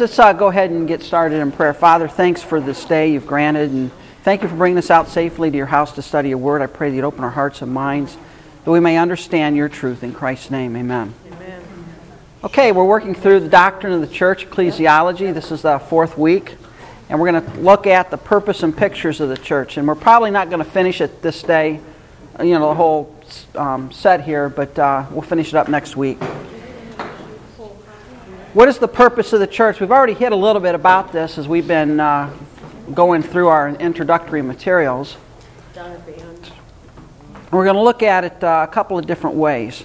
Let's uh, go ahead and get started in prayer. Father, thanks for this day you've granted, and thank you for bringing us out safely to your house to study your word. I pray that you'd open our hearts and minds that we may understand your truth. In Christ's name, amen. Amen. Okay, we're working through the doctrine of the church, ecclesiology. This is the fourth week, and we're going to look at the purpose and pictures of the church. And we're probably not going to finish it this day, you know, the whole um, set here, but uh, we'll finish it up next week. What is the purpose of the church? We've already hit a little bit about this as we've been uh, going through our introductory materials. We're going to look at it uh, a couple of different ways.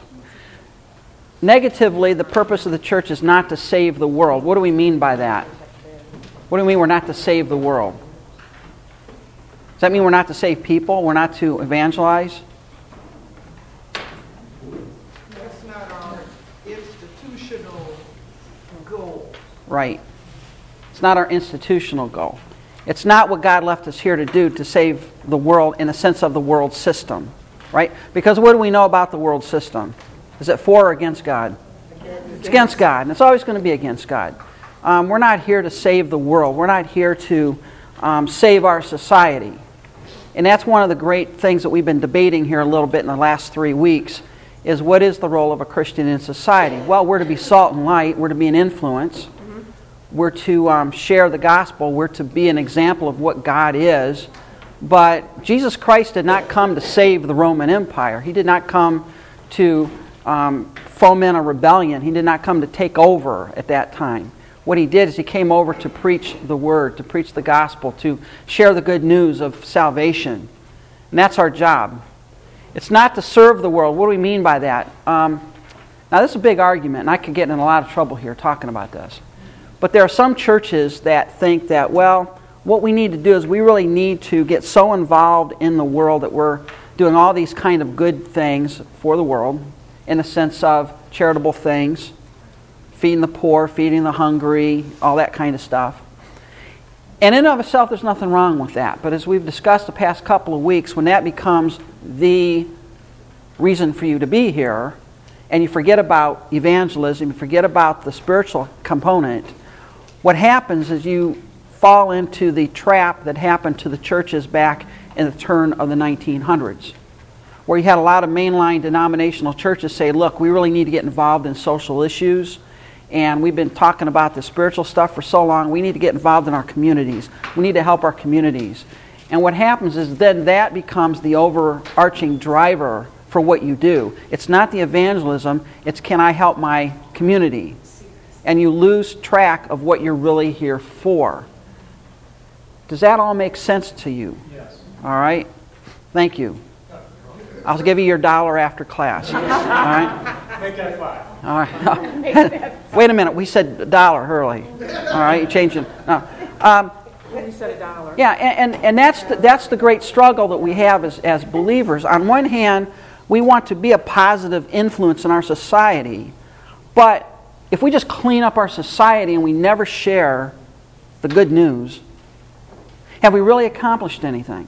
Negatively, the purpose of the church is not to save the world. What do we mean by that? What do we mean we're not to save the world? Does that mean we're not to save people? We're not to evangelize? Right. It's not our institutional goal. It's not what God left us here to do to save the world in a sense of the world system, right? Because what do we know about the world system? Is it for or against God? It's against God, and it's always going to be against God. Um, we're not here to save the world. We're not here to um, save our society. And that's one of the great things that we've been debating here a little bit in the last three weeks is what is the role of a Christian in society? Well, we're to be salt and light. We're to be an influence we're to um, share the gospel, we're to be an example of what God is. But Jesus Christ did not come to save the Roman Empire. He did not come to um, foment a rebellion. He did not come to take over at that time. What he did is he came over to preach the word, to preach the gospel, to share the good news of salvation. And that's our job. It's not to serve the world. What do we mean by that? Um, now, this is a big argument, and I could get in a lot of trouble here talking about this. But there are some churches that think that, well, what we need to do is we really need to get so involved in the world that we're doing all these kind of good things for the world in the sense of charitable things, feeding the poor, feeding the hungry, all that kind of stuff. And in of itself, there's nothing wrong with that. But as we've discussed the past couple of weeks, when that becomes the reason for you to be here, and you forget about evangelism, you forget about the spiritual component, what happens is you fall into the trap that happened to the churches back in the turn of the 1900s, where you had a lot of mainline denominational churches say, look, we really need to get involved in social issues. And we've been talking about the spiritual stuff for so long. We need to get involved in our communities. We need to help our communities. And what happens is then that becomes the overarching driver for what you do. It's not the evangelism, it's can I help my community? And you lose track of what you're really here for. Does that all make sense to you? Yes. All right? Thank you. I'll give you your dollar after class. All right? Make that five. All right. Wait a minute. We said dollar early. All right? You changed it. No. Um, we said a dollar. Yeah, and, and, and that's, the, that's the great struggle that we have as, as believers. On one hand, we want to be a positive influence in our society, but if we just clean up our society and we never share the good news, have we really accomplished anything?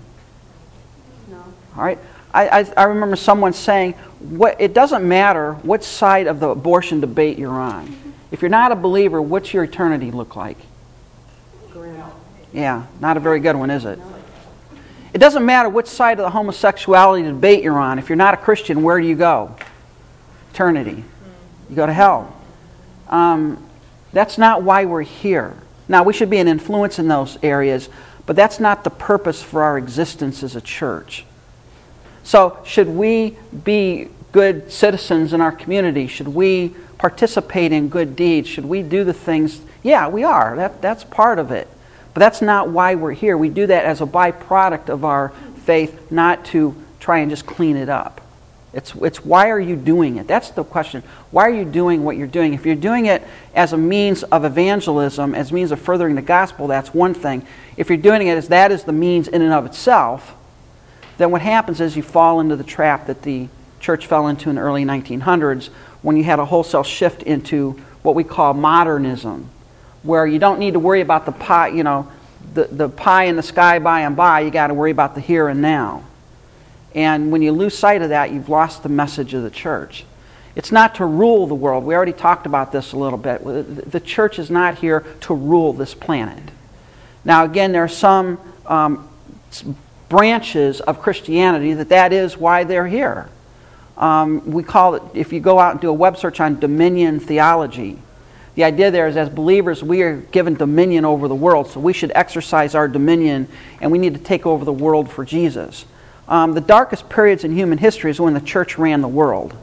No. All right. I, I, I remember someone saying, what, it doesn't matter what side of the abortion debate you're on. If you're not a believer, what's your eternity look like? Yeah, not a very good one, is it? It doesn't matter which side of the homosexuality debate you're on. If you're not a Christian, where do you go? Eternity. You go to hell. Um, that's not why we're here. Now, we should be an influence in those areas, but that's not the purpose for our existence as a church. So, should we be good citizens in our community? Should we participate in good deeds? Should we do the things? Yeah, we are. That, that's part of it. But that's not why we're here. We do that as a byproduct of our faith, not to try and just clean it up. It's, it's why are you doing it? That's the question. Why are you doing what you're doing? If you're doing it as a means of evangelism, as means of furthering the gospel, that's one thing. If you're doing it as that is the means in and of itself, then what happens is you fall into the trap that the church fell into in the early 1900s when you had a wholesale shift into what we call modernism, where you don't need to worry about the pie, you know, the, the pie in the sky by and by. You got to worry about the here and now. And when you lose sight of that, you've lost the message of the church. It's not to rule the world. We already talked about this a little bit. The church is not here to rule this planet. Now, again, there are some um, branches of Christianity that that is why they're here. Um, we call it, if you go out and do a web search on dominion theology, the idea there is as believers, we are given dominion over the world, so we should exercise our dominion and we need to take over the world for Jesus. Um, the darkest periods in human history is when the church ran the world.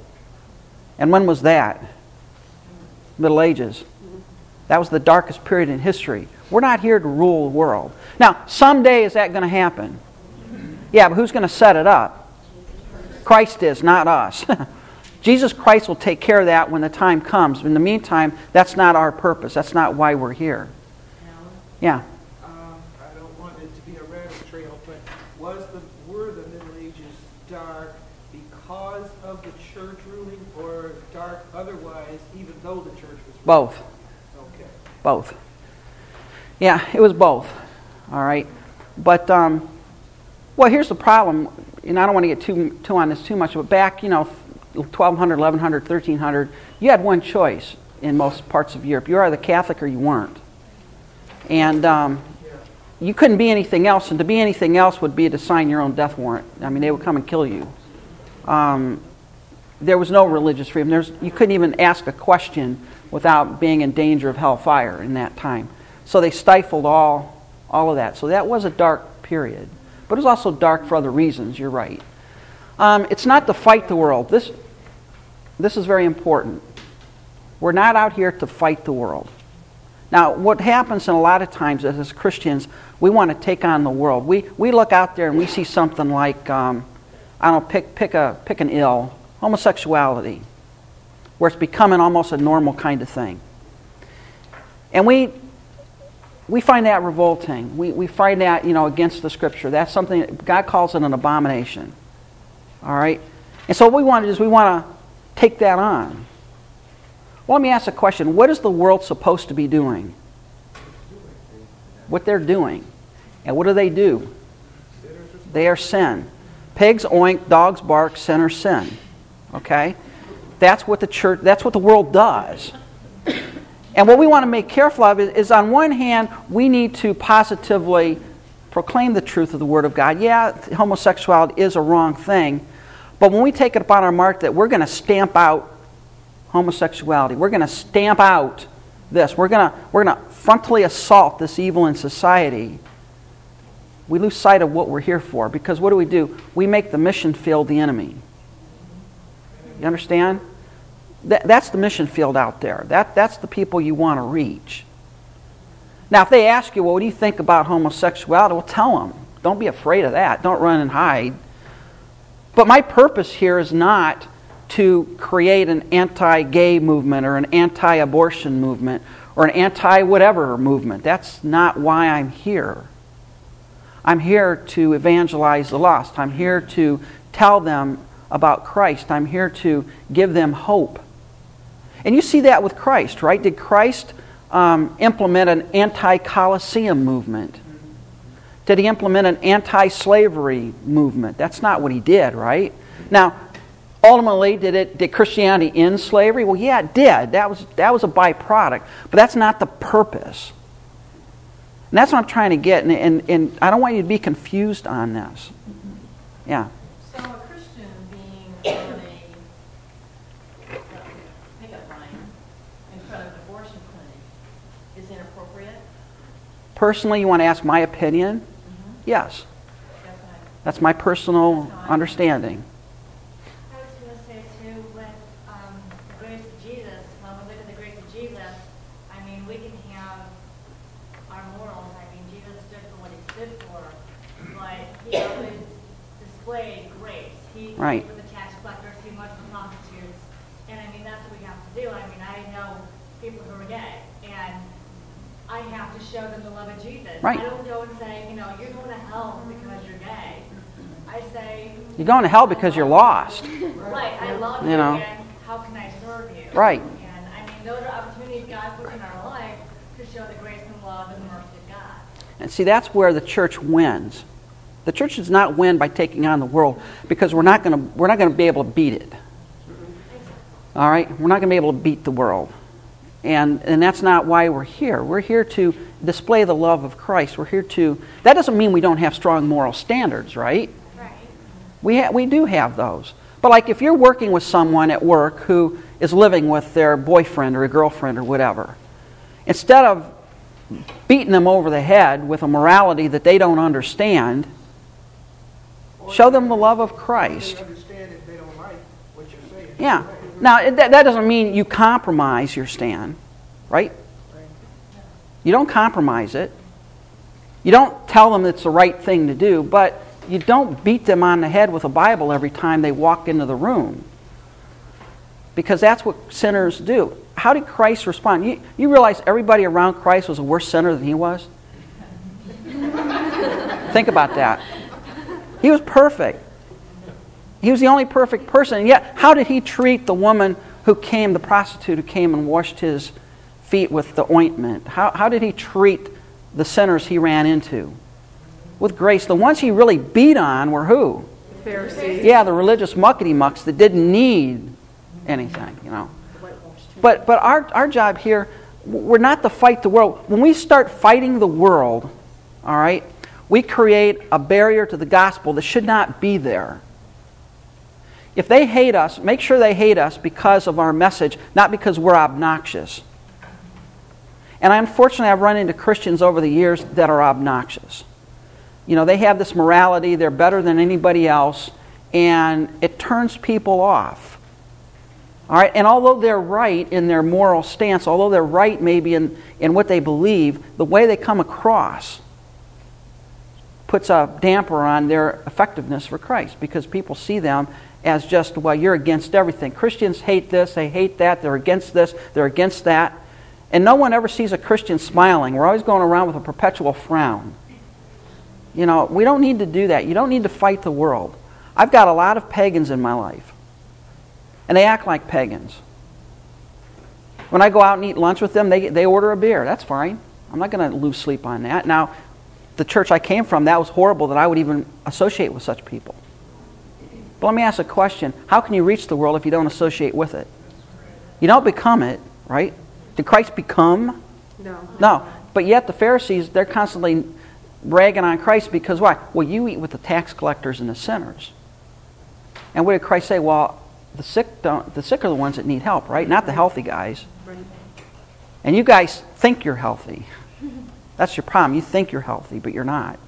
And when was that? Middle Ages. That was the darkest period in history. We're not here to rule the world. Now, someday is that going to happen? Yeah, but who's going to set it up? Christ is, not us. Jesus Christ will take care of that when the time comes. In the meantime, that's not our purpose. That's not why we're here. Yeah. Um, I don't want it to be a rabbit trail, but was the were the Middle Ages dark because of the church ruling, or dark otherwise, even though the church was ruling? Both. Okay. Both. Yeah, it was both. All right. But, um, well, here's the problem. And I don't want to get too, too on this too much, but back, you know, 1200, 1100, 1300, you had one choice in most parts of Europe. You are the Catholic or you weren't. And um, you couldn't be anything else, and to be anything else would be to sign your own death warrant. I mean, they would come and kill you. Um, there was no religious freedom. There's, you couldn't even ask a question without being in danger of hellfire in that time. So they stifled all, all of that. So that was a dark period. But it was also dark for other reasons, you're right. Um, it's not to fight the world. This, this is very important. We're not out here to fight the world. Now, what happens in a lot of times is, as Christians, we want to take on the world. We, we look out there and we see something like, um, I don't know, pick, pick, a, pick an ill, homosexuality, where it's becoming almost a normal kind of thing. And we, we find that revolting. We, we find that, you know, against the Scripture. That's something, that God calls it an abomination. All right? And so what we want to do is we want to take that on. Well, let me ask a question. What is the world supposed to be doing? What they're doing. And what do they do? They are sin. Pigs oink, dogs bark, sinners sin. Okay? That's what the church, that's what the world does. And what we want to make careful of is, is, on one hand, we need to positively proclaim the truth of the Word of God. Yeah, homosexuality is a wrong thing, but when we take it upon our mark that we're going to stamp out homosexuality, we're going to stamp out this, we're going to, we're going to frontally assault this evil in society, we lose sight of what we're here for. Because what do we do? We make the mission field the enemy. You understand? That, that's the mission field out there. That, that's the people you want to reach. Now, if they ask you, well, what do you think about homosexuality? Well, tell them. Don't be afraid of that. Don't run and hide. But my purpose here is not to create an anti gay movement or an anti abortion movement or an anti whatever movement. That's not why I'm here. I'm here to evangelize the lost. I'm here to tell them about Christ. I'm here to give them hope. And you see that with Christ, right? Did Christ um, implement an anti Colosseum movement? Did he implement an anti slavery movement? That's not what he did, right? Now, ultimately, did, it, did Christianity end slavery? Well, yeah, it did. That was, that was a byproduct. But that's not the purpose. And that's what I'm trying to get. And, and, and I don't want you to be confused on this. Yeah. On a pickup line in front of an abortion clinic is inappropriate? Personally, you want to ask my opinion? Mm-hmm. Yes. That's what I- That's my personal understanding. I Right. I don't go and say, you know, you're going to hell because you're gay. I say, You're going to hell because you're lost. Right, I love You you, know. and how can I serve you? Right. And I mean, those are opportunities God puts in our life to show the grace and love and the mercy of God. And see, that's where the church wins. The church does not win by taking on the world because we're not going to we're not going to be able to beat it. All right? We're not going to be able to beat the world. And, and that's not why we're here. We're here to display the love of Christ. We're here to. That doesn't mean we don't have strong moral standards, right? Right. We, ha- we do have those. But, like, if you're working with someone at work who is living with their boyfriend or a girlfriend or whatever, instead of beating them over the head with a morality that they don't understand, show them the love of Christ. Understand it, they don't like what you're saying. Yeah. Now, that, that doesn't mean you compromise your stand, right? You don't compromise it. You don't tell them it's the right thing to do, but you don't beat them on the head with a Bible every time they walk into the room. Because that's what sinners do. How did Christ respond? You, you realize everybody around Christ was a worse sinner than he was? Think about that. He was perfect. He was the only perfect person. And yet, how did he treat the woman who came, the prostitute who came and washed his feet with the ointment? How, how did he treat the sinners he ran into? With grace. The ones he really beat on were who? The Pharisees. Yeah, the religious muckety mucks that didn't need anything, you know. But, but our, our job here, we're not to fight the world. When we start fighting the world, all right, we create a barrier to the gospel that should not be there. If they hate us, make sure they hate us because of our message, not because we're obnoxious. And I unfortunately, I've run into Christians over the years that are obnoxious. You know, they have this morality, they're better than anybody else, and it turns people off. All right, and although they're right in their moral stance, although they're right maybe in, in what they believe, the way they come across puts a damper on their effectiveness for Christ because people see them as just, well, you're against everything. Christians hate this, they hate that, they're against this, they're against that. And no one ever sees a Christian smiling. We're always going around with a perpetual frown. You know, we don't need to do that. You don't need to fight the world. I've got a lot of pagans in my life, and they act like pagans. When I go out and eat lunch with them, they, they order a beer. That's fine. I'm not going to lose sleep on that. Now, the church I came from, that was horrible that I would even associate with such people. But let me ask a question How can you reach the world if you don't associate with it? You don't become it, right? Did Christ become? No. No. But yet the Pharisees, they're constantly ragging on Christ because why? Well, you eat with the tax collectors and the sinners. And what did Christ say? Well, the sick don't the sick are the ones that need help, right? Not the healthy guys. Right. And you guys think you're healthy. That's your problem. You think you're healthy, but you're not.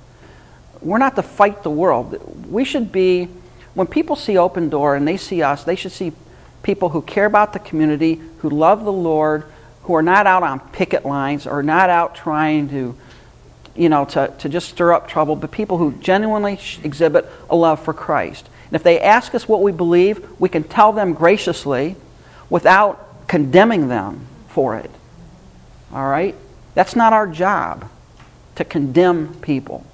We're not to fight the world. We should be when people see open door and they see us, they should see people who care about the community, who love the Lord, who are not out on picket lines or not out trying to you know, to, to just stir up trouble, but people who genuinely exhibit a love for Christ. And if they ask us what we believe, we can tell them graciously without condemning them for it. All right? That's not our job to condemn people.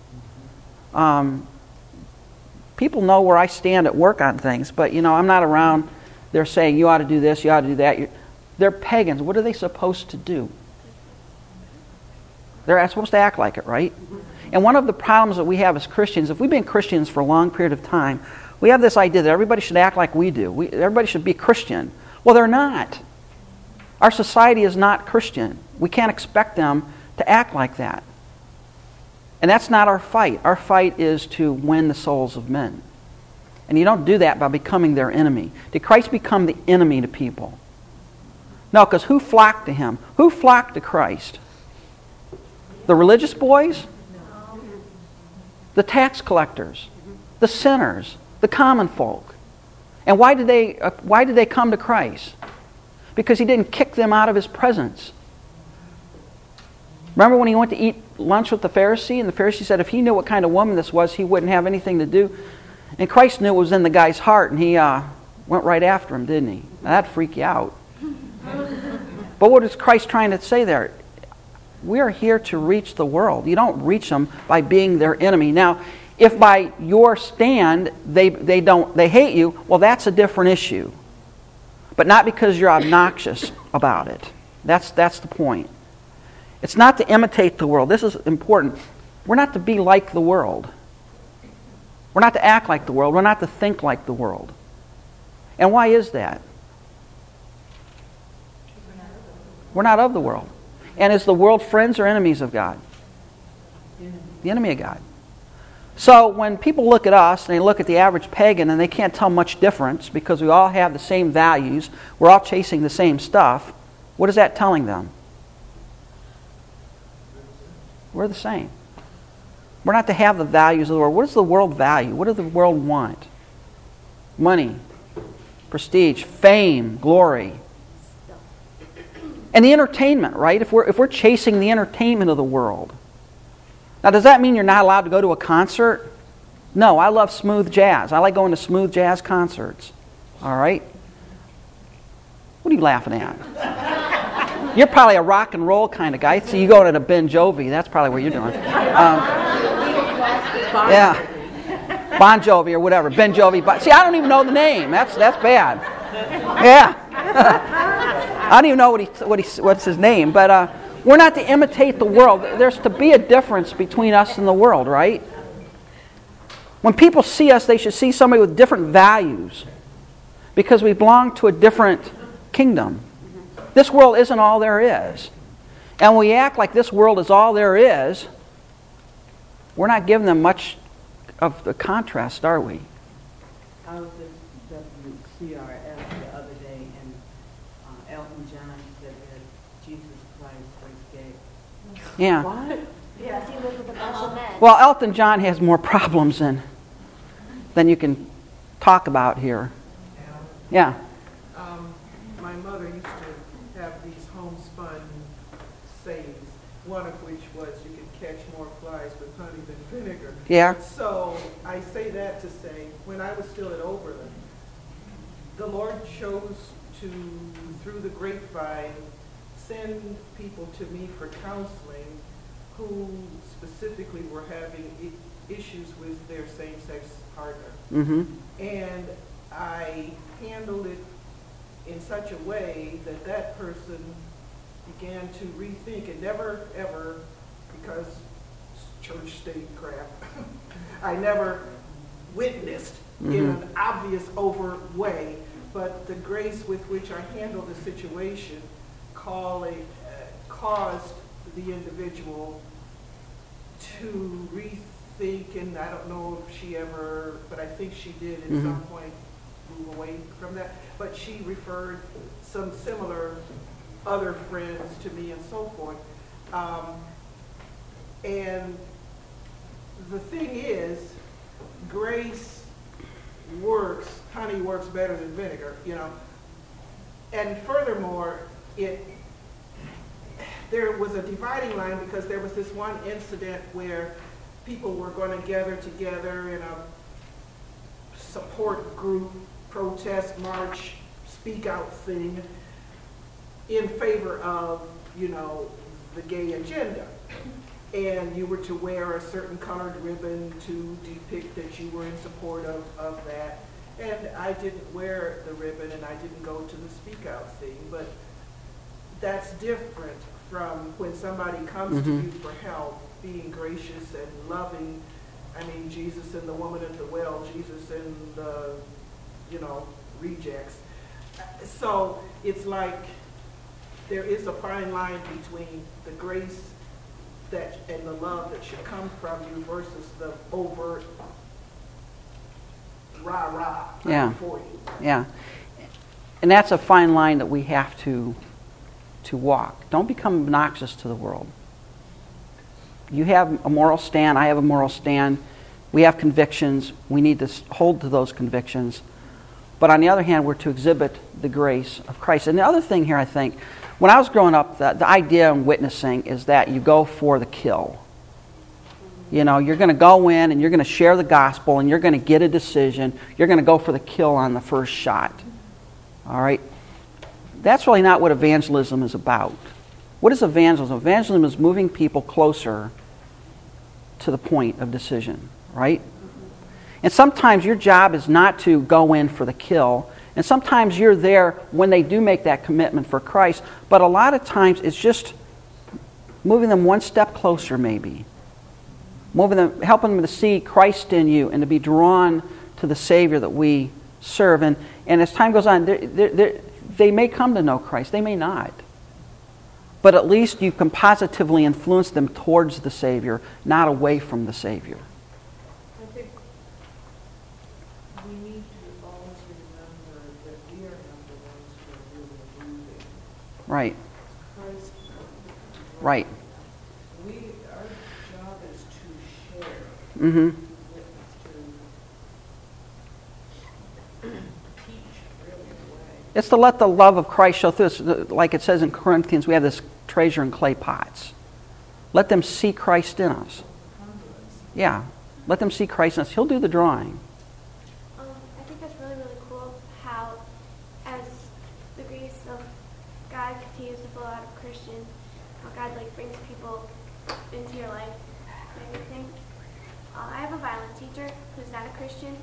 Um, people know where I stand at work on things, but, you know, I'm not around. They're saying, you ought to do this, you ought to do that. You're, they're pagans. What are they supposed to do? They're supposed to act like it, right? And one of the problems that we have as Christians, if we've been Christians for a long period of time, we have this idea that everybody should act like we do. We, everybody should be Christian. Well, they're not. Our society is not Christian. We can't expect them to act like that. And that's not our fight. Our fight is to win the souls of men. And you don't do that by becoming their enemy. Did Christ become the enemy to people? No, because who flocked to him? Who flocked to Christ? The religious boys? The tax collectors? The sinners? The common folk? And why did they, uh, why did they come to Christ? Because he didn't kick them out of his presence. Remember when he went to eat lunch with the Pharisee, and the Pharisee said if he knew what kind of woman this was, he wouldn't have anything to do. And Christ knew it was in the guy's heart, and he uh, went right after him, didn't he? Now, that'd freak you out. but what is Christ trying to say there? We are here to reach the world. You don't reach them by being their enemy. Now, if by your stand they, they don't they hate you, well that's a different issue. But not because you're obnoxious about it. That's that's the point. It's not to imitate the world. This is important. We're not to be like the world. We're not to act like the world. We're not to think like the world. And why is that? We're not of the world. And is the world friends or enemies of God? The enemy of God. So when people look at us and they look at the average pagan and they can't tell much difference because we all have the same values, we're all chasing the same stuff, what is that telling them? We're the same. We're not to have the values of the world. What does the world value? What does the world want? Money, prestige, fame, glory. And the entertainment, right? If we're, if we're chasing the entertainment of the world. Now, does that mean you're not allowed to go to a concert? No, I love smooth jazz. I like going to smooth jazz concerts. All right? What are you laughing at? You're probably a rock and roll kind of guy. So you go to the Ben Jovi. That's probably what you're doing. Um, yeah. Bon Jovi or whatever. Ben Jovi. But see, I don't even know the name. That's that's bad. Yeah. I don't even know what he, what he, what's his name. But uh, we're not to imitate the world. There's to be a difference between us and the world, right? When people see us, they should see somebody with different values because we belong to a different kingdom. This world isn't all there is. And we act like this world is all there is, we're not giving them much of the contrast, are we? I was at WCRF the other day, and uh, Elton John said that Jesus Christ was gay. Yeah. What? Yes, he lived with a bunch of men. Well, Elton John has more problems than, than you can talk about here. Yeah. Um, my mother used to have these homespun sayings, one of which was you can catch more flies with honey than vinegar. Yeah. So I say that to say, when I was still at Oberlin, the Lord chose to, through the grapevine, send people to me for counseling who specifically were having I- issues with their same-sex partner. Mm-hmm. And I handled it in such a way that that person began to rethink and never, ever, because church state crap, I never witnessed in an obvious, overt way, but the grace with which I handled the situation call a, uh, caused the individual to rethink, and I don't know if she ever, but I think she did at Mhm. some point move away from that. But she referred some similar other friends to me and so forth. Um, and the thing is, grace works, honey works better than vinegar, you know. And furthermore, it, there was a dividing line because there was this one incident where people were going to gather together in a support group, protest, march, speak out thing in favor of, you know, the gay agenda. And you were to wear a certain colored ribbon to depict that you were in support of, of that. And I didn't wear the ribbon and I didn't go to the speak out thing, but that's different from when somebody comes to Mhm. you for help, being gracious and loving. I mean, Jesus and the woman at the well, Jesus and the, you know, rejects. So it's like there is a fine line between the grace that and the love that should come from you versus the overt rah rah Yeah. for you. Yeah. And that's a fine line that we have to to walk. Don't become obnoxious to the world. You have a moral stand, I have a moral stand. We have convictions. We need to hold to those convictions. But on the other hand, we're to exhibit the grace of Christ. And the other thing here, I think, when I was growing up, the, the idea in witnessing is that you go for the kill. You know, you're going to go in and you're going to share the gospel and you're going to get a decision. You're going to go for the kill on the first shot. All right? That's really not what evangelism is about. What is evangelism? Evangelism is moving people closer to the point of decision, right? And sometimes your job is not to go in for the kill. And sometimes you're there when they do make that commitment for Christ. But a lot of times it's just moving them one step closer, maybe. Moving them, helping them to see Christ in you and to be drawn to the Savior that we serve. And, and as time goes on, they're, they're, they may come to know Christ. They may not. but at least you can positively influence them towards the Savior, not away from the Savior. I think we need to always remember that we are not the ones who are really moving. Right, Christ. right. We, our job is to share, Mm-hmm. It's to let the love of Christ show through. It's like it says in Corinthians, we have this treasure in clay pots. Let them see Christ in us. Yeah, let them see Christ in us. He'll do the drawing. Um, I think that's really, really cool how, as the grace of God continues to flow out of Christian, how God like brings people into your life and everything. Uh, I have a violin teacher who's not a Christian.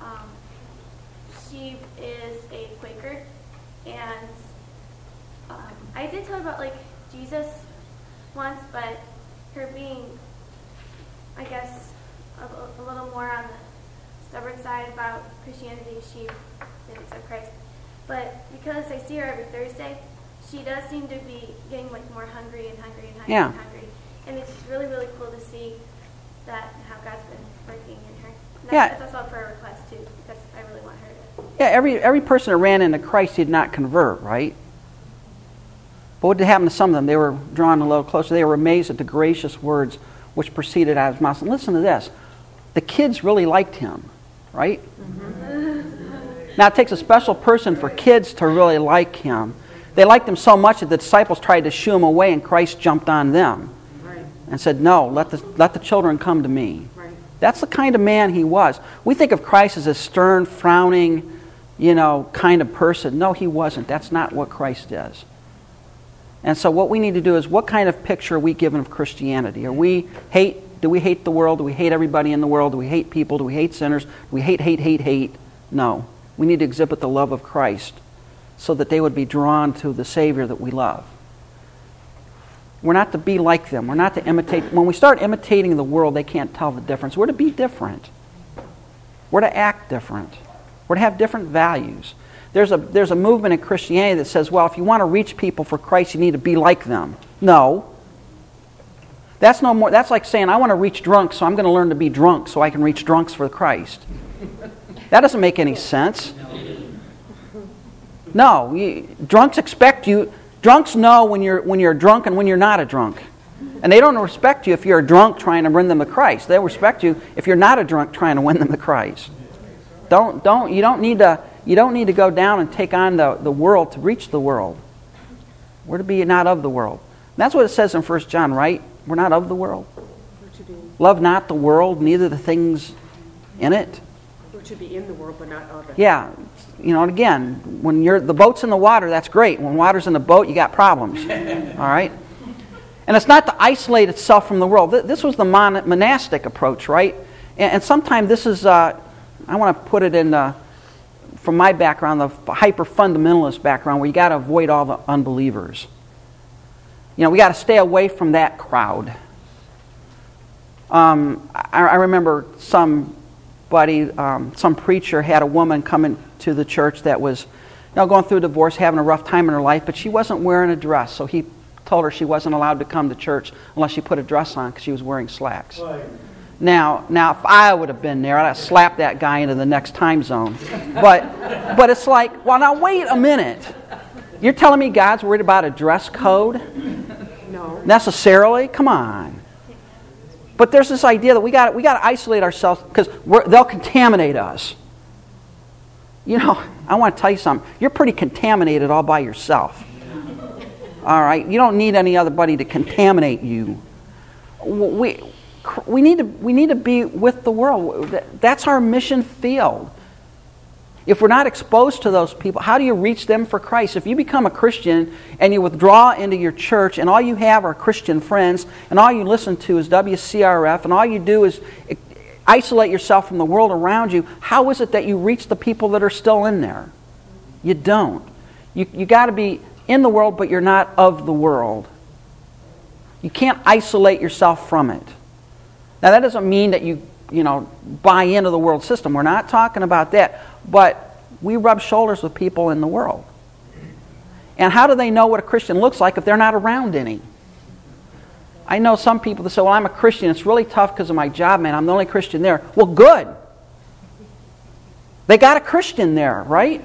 Um, she is a Quaker, and um, I did tell her about like Jesus once, but her being I guess, a, a little more on the stubborn side about Christianity. She didn't accept Christ. But because I see her every Thursday, she does seem to be getting like more hungry and hungry and hungry Yeah. and hungry. And it's really, really cool to see that how God's been working in her. And Yeah. That's also a prayer request too, because I really want her to. Yeah, every, every person that ran into Christ did not convert, right? But what did happen to some of them? They were drawn a little closer. They were amazed at the gracious words which proceeded out of his mouth. And listen to this. The kids really liked him, right? Mm-hmm. Now, it takes a special person for kids to really like him. They liked him so much that the disciples tried to shoo him away, and Christ jumped on them Right, and said, No, let the, let the children come to me. right. That's the kind of man he was. We think of Christ as a stern, frowning, you know, kind of person. No, he wasn't. That's not what Christ is. And so what we need to do is what kind of picture are we given of Christianity? Are we hate do we hate the world? Do we hate everybody in the world? Do we hate people? Do we hate sinners? Do we hate, hate, hate, hate? No. We need to exhibit the love of Christ so that they would be drawn to the Savior that we love. We're not to be like them. We're not to imitate. When we start imitating the world, they can't tell the difference. We're to be different. We're to act different. We're to have different values. There's a, there's a movement in Christianity that says, well, if you want to reach people for Christ, you need to be like them. No. That's no more that's like saying I want to reach drunks, so I'm going to learn to be drunk so I can reach drunks for Christ. That doesn't make any sense. No, you, drunks expect you. Drunks know when you're when you're drunk and when you're not a drunk, and they don't respect you if you're a drunk trying to win them to Christ. They respect you if you're not a drunk trying to win them to Christ. Don't don't you don't need to you don't need to go down and take on the, the world to reach the world. We're to be not of the world. And that's what it says in 1 John, right? We're not of the world. Love not the world, neither the things in it. To be in the world, but not of it. Yeah, you know, and again, when you're the boat's in the water, that's great. When water's in the boat, you got problems. All right? And it's not to isolate itself from the world. This was the mon- monastic approach, right? And, and sometimes this is, uh, I want to put it in, uh, from my background, the hyper fundamentalist background, where you got to avoid all the unbelievers. You know, we got to stay away from that crowd. Um, I, I remember somebody, um, some preacher had a woman coming to the church that was, you know, going through a divorce, having a rough time in her life, but she wasn't wearing a dress, so he told her she wasn't allowed to come to church unless she put a dress on because she was wearing slacks. Now, now, if I would have been there, I'd have slapped that guy into the next time zone. But, but it's like, well, now wait a minute. You're telling me God's worried about a dress code? No. necessarily. Come on. But there's this idea that we got we got to isolate ourselves because they'll contaminate us. You know, I want to tell you something. You're pretty contaminated all by yourself. All right, you don't need any other buddy to contaminate you. We we need to we need to be with the world. That's our mission field. If we're not exposed to those people, how do you reach them for Christ? If you become a Christian and you withdraw into your church and all you have are Christian friends and all you listen to is WCRF and all you do is isolate yourself from the world around you, how is it that you reach the people that are still in there? You don't. You, you got to be in the world, but you're not of the world. You can't isolate yourself from it. Now, that doesn't mean that you, you know, buy into the world system. We're not talking about that. But we rub shoulders with people in the world. And how do they know what a Christian looks like if they're not around any? I know some people that say, Well, I'm a Christian. It's really tough because of my job, man. I'm the only Christian there. Well, good. They got a Christian there, right?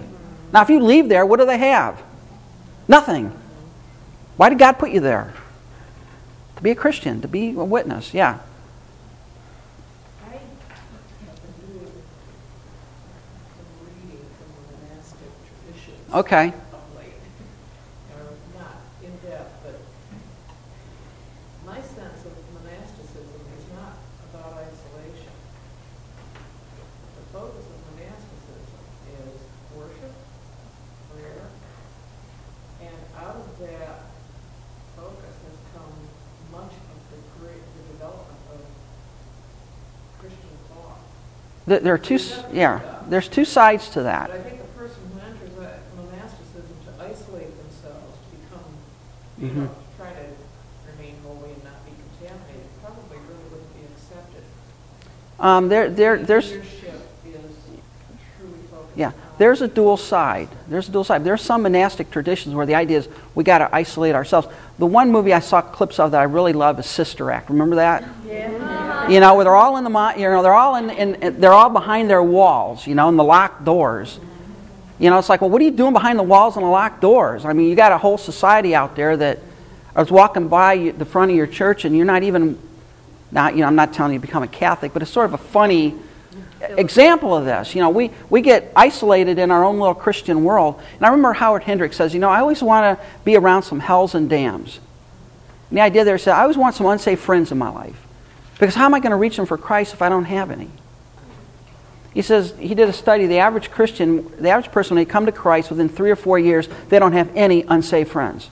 Now, if you leave there, what do they have? Nothing. Why did God put you there? To be a Christian, to be a witness, yeah. I have been doing some reading from the monastic traditions. Okay. Of late, or not in depth, but my sense of monasticism is not about isolation. The focus of monasticism is worship, prayer, and out of that focus has come much of the great, the development of Christian thought. There focus then comes much of the creative development of Christian thought. there are two, yeah, there's two sides to that. But I think a person who enters that monasticism to isolate themselves, to become, you Mhm. know, to try to remain holy and not be contaminated, probably really wouldn't be accepted. Um, there, there, there's, Leadership is truly focused yeah, on. there's a dual side. There's a dual side. There's some monastic traditions where the idea is we got to isolate ourselves. The one movie I saw clips of that I really love is Sister Act. Remember that? You know, where they're all in the, mo- you know, they're all in, in, in- they're all behind their walls, you know, in the locked doors. You know, it's like, well, what are you doing behind the walls and the locked doors? I mean, you got a whole society out there that is walking by the front of your church, and you're not even, not, you know, I'm not telling you to become a Catholic, but it's sort of a funny example of this. You know, we, we get isolated in our own little Christian world. And I remember Howard Hendricks says, you know, I always want to be around some hells and dams. And the idea there is that I always want some unsafe friends in my life. Because how am I going to reach them for Christ if I don't have any? He says he did a study. The average Christian, the average person, when they come to Christ within three or four years, they don't have any unsafe friends.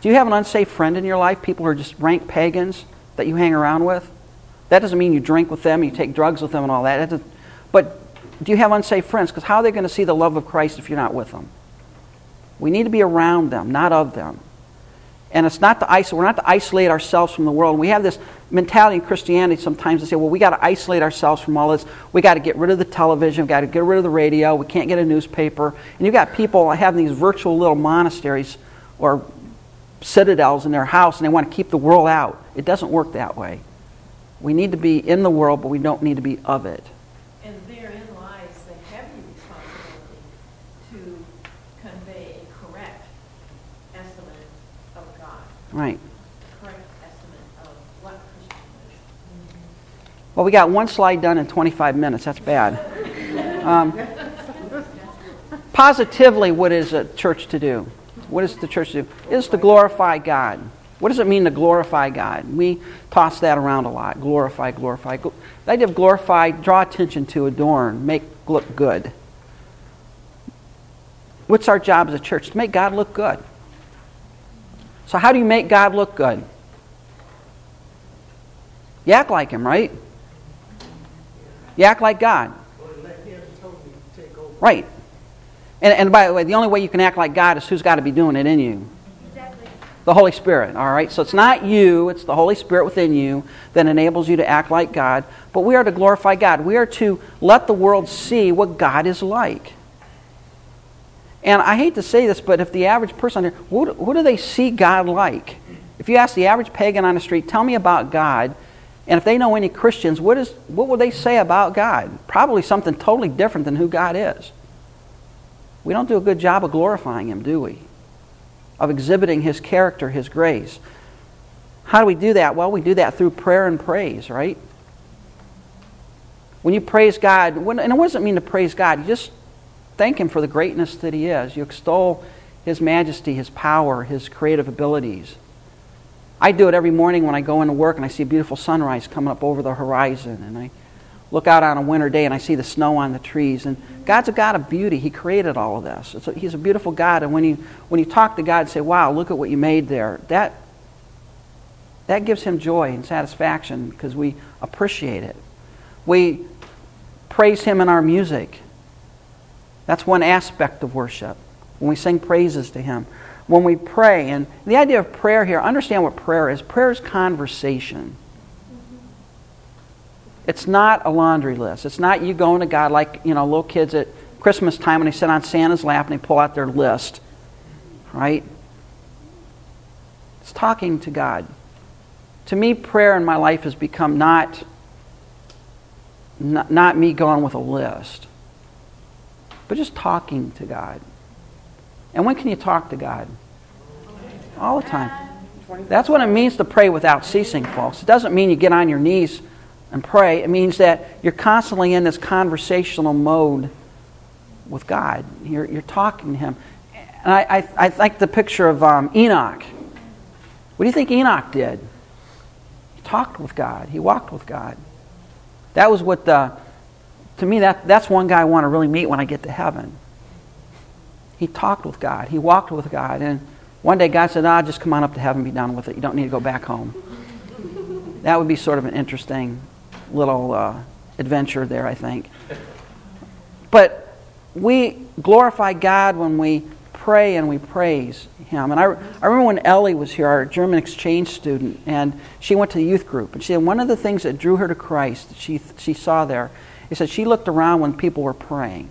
Do you have an unsafe friend in your life? People who are just rank pagans that you hang around with? That doesn't mean you drink with them, you take drugs with them, and all that. that but do you have unsafe friends? Because how are they going to see the love of Christ if you're not with them? We need to be around them, not of them. And it's not to isolate, we're not to isolate ourselves from the world. We have this mentality in Christianity sometimes to say, well, we got to isolate ourselves from all this. We got to get rid of the television. We got to get rid of the radio. We can't get a newspaper. And you've got people having these virtual little monasteries or citadels in their house and they want to keep the world out. It doesn't work that way. We need to be in the world, but we don't need to be of it. And therein lies the heavy responsibility to convey a correct estimate of God, Right. correct estimate of what Christian is. Well, we got one slide done in 25 minutes. That's bad. Um, positively, what is a church to do? What is the church to do? Is to glorify God. What does it mean to glorify God? We toss that around a lot. Glorify, glorify. Gl- The idea of glorify, draw attention to, adorn, make look good. What's our job as a church? To make God look good. So, how do you make God look good? You act like Him, right? You act like God. Or let him totally take over. Right. And, and by the way, the only way you can act like God is who's got to be doing it in you? Exactly. The Holy Spirit, all right? So it's not you, it's the Holy Spirit within you that enables you to act like God. But we are to glorify God. We are to let the world see what God is like. And I hate to say this, but if the average person here, what, what do they see God like? If you ask the average pagan on the street, tell me about God, and if they know any Christians, what, is, what will they say about God? Probably something totally different than who God is. We don't do a good job of glorifying Him, do we? Of exhibiting His character, His grace. How do we do that? Well, we do that through prayer and praise, right? When you praise God, when, and it mean to praise God? You just thank Him for the greatness that He is. You extol His majesty, His power, His creative abilities. I do it every morning when I go into work and I see a beautiful sunrise coming up over the horizon, and I look out on a winter day and I see the snow on the trees. And God's a God of beauty. He created all of this. A, he's a beautiful God. And when you when you talk to God and say, "Wow, look at what you made there," that that gives Him joy and satisfaction because we appreciate it. We praise Him in our music. That's one aspect of worship. When we sing praises to Him, when we pray, and the idea of prayer here, understand what prayer is. Prayer is conversation. It's not a laundry list. It's not you going to God like, you know, little kids at Christmas time when they sit on Santa's lap and they pull out their list. right? It's talking to God. To me, prayer in my life has become not, not, not me going with a list, but just talking to God. And when can you talk to God? All the time. That's what it means to pray without ceasing, folks. It doesn't mean you get on your knees and pray. It means that you're constantly in this conversational mode with God. You're, you're talking to Him. And I, I, I like the picture of um, Enoch. What do you think Enoch did? He talked with God, he walked with God. That was what the, to me, that, that's one guy I want to really meet when I get to heaven. He talked with God, he walked with God. And one day God said, Ah, just come on up to heaven, and be done with it. You don't need to go back home. that would be sort of an interesting little uh, adventure there, I think. But we glorify God when we pray and we praise Him. And I, I remember when Ellie was here, our German exchange student, and she went to the youth group. And she said one of the things that drew her to Christ, she, she saw there, is said she looked around when people were praying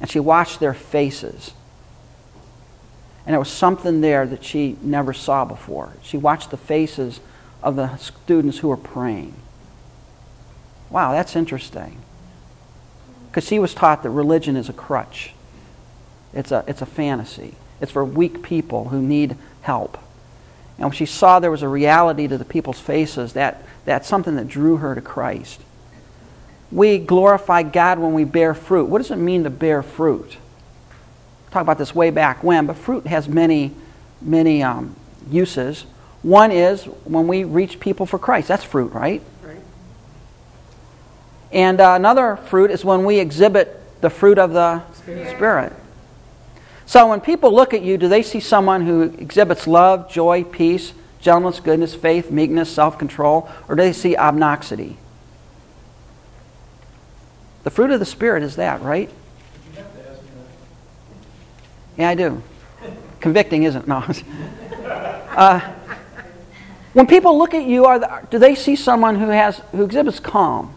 and she watched their faces. And there was something there that she never saw before. She watched the faces of the students who were praying. Wow, that's interesting. Because she was taught that religion is a crutch, it's a, it's a fantasy, it's for weak people who need help. And when she saw there was a reality to the people's faces, that, that's something that drew her to Christ. We glorify God when we bear fruit. What does it mean to bear fruit? talk about this way back when, but fruit has many, many um, uses. One is when we reach people for Christ. That's fruit, right? Right. And uh, another fruit is when we exhibit the fruit of the Spirit. Spirit. So when people look at you, do they see someone who exhibits love, joy, peace, gentleness, goodness, faith, meekness, self control, or do they see obnoxity? The fruit of the Spirit is that, right? Yeah, I do. Convicting, isn't? No. uh, when people look at you, are the, do they see someone who has who exhibits calm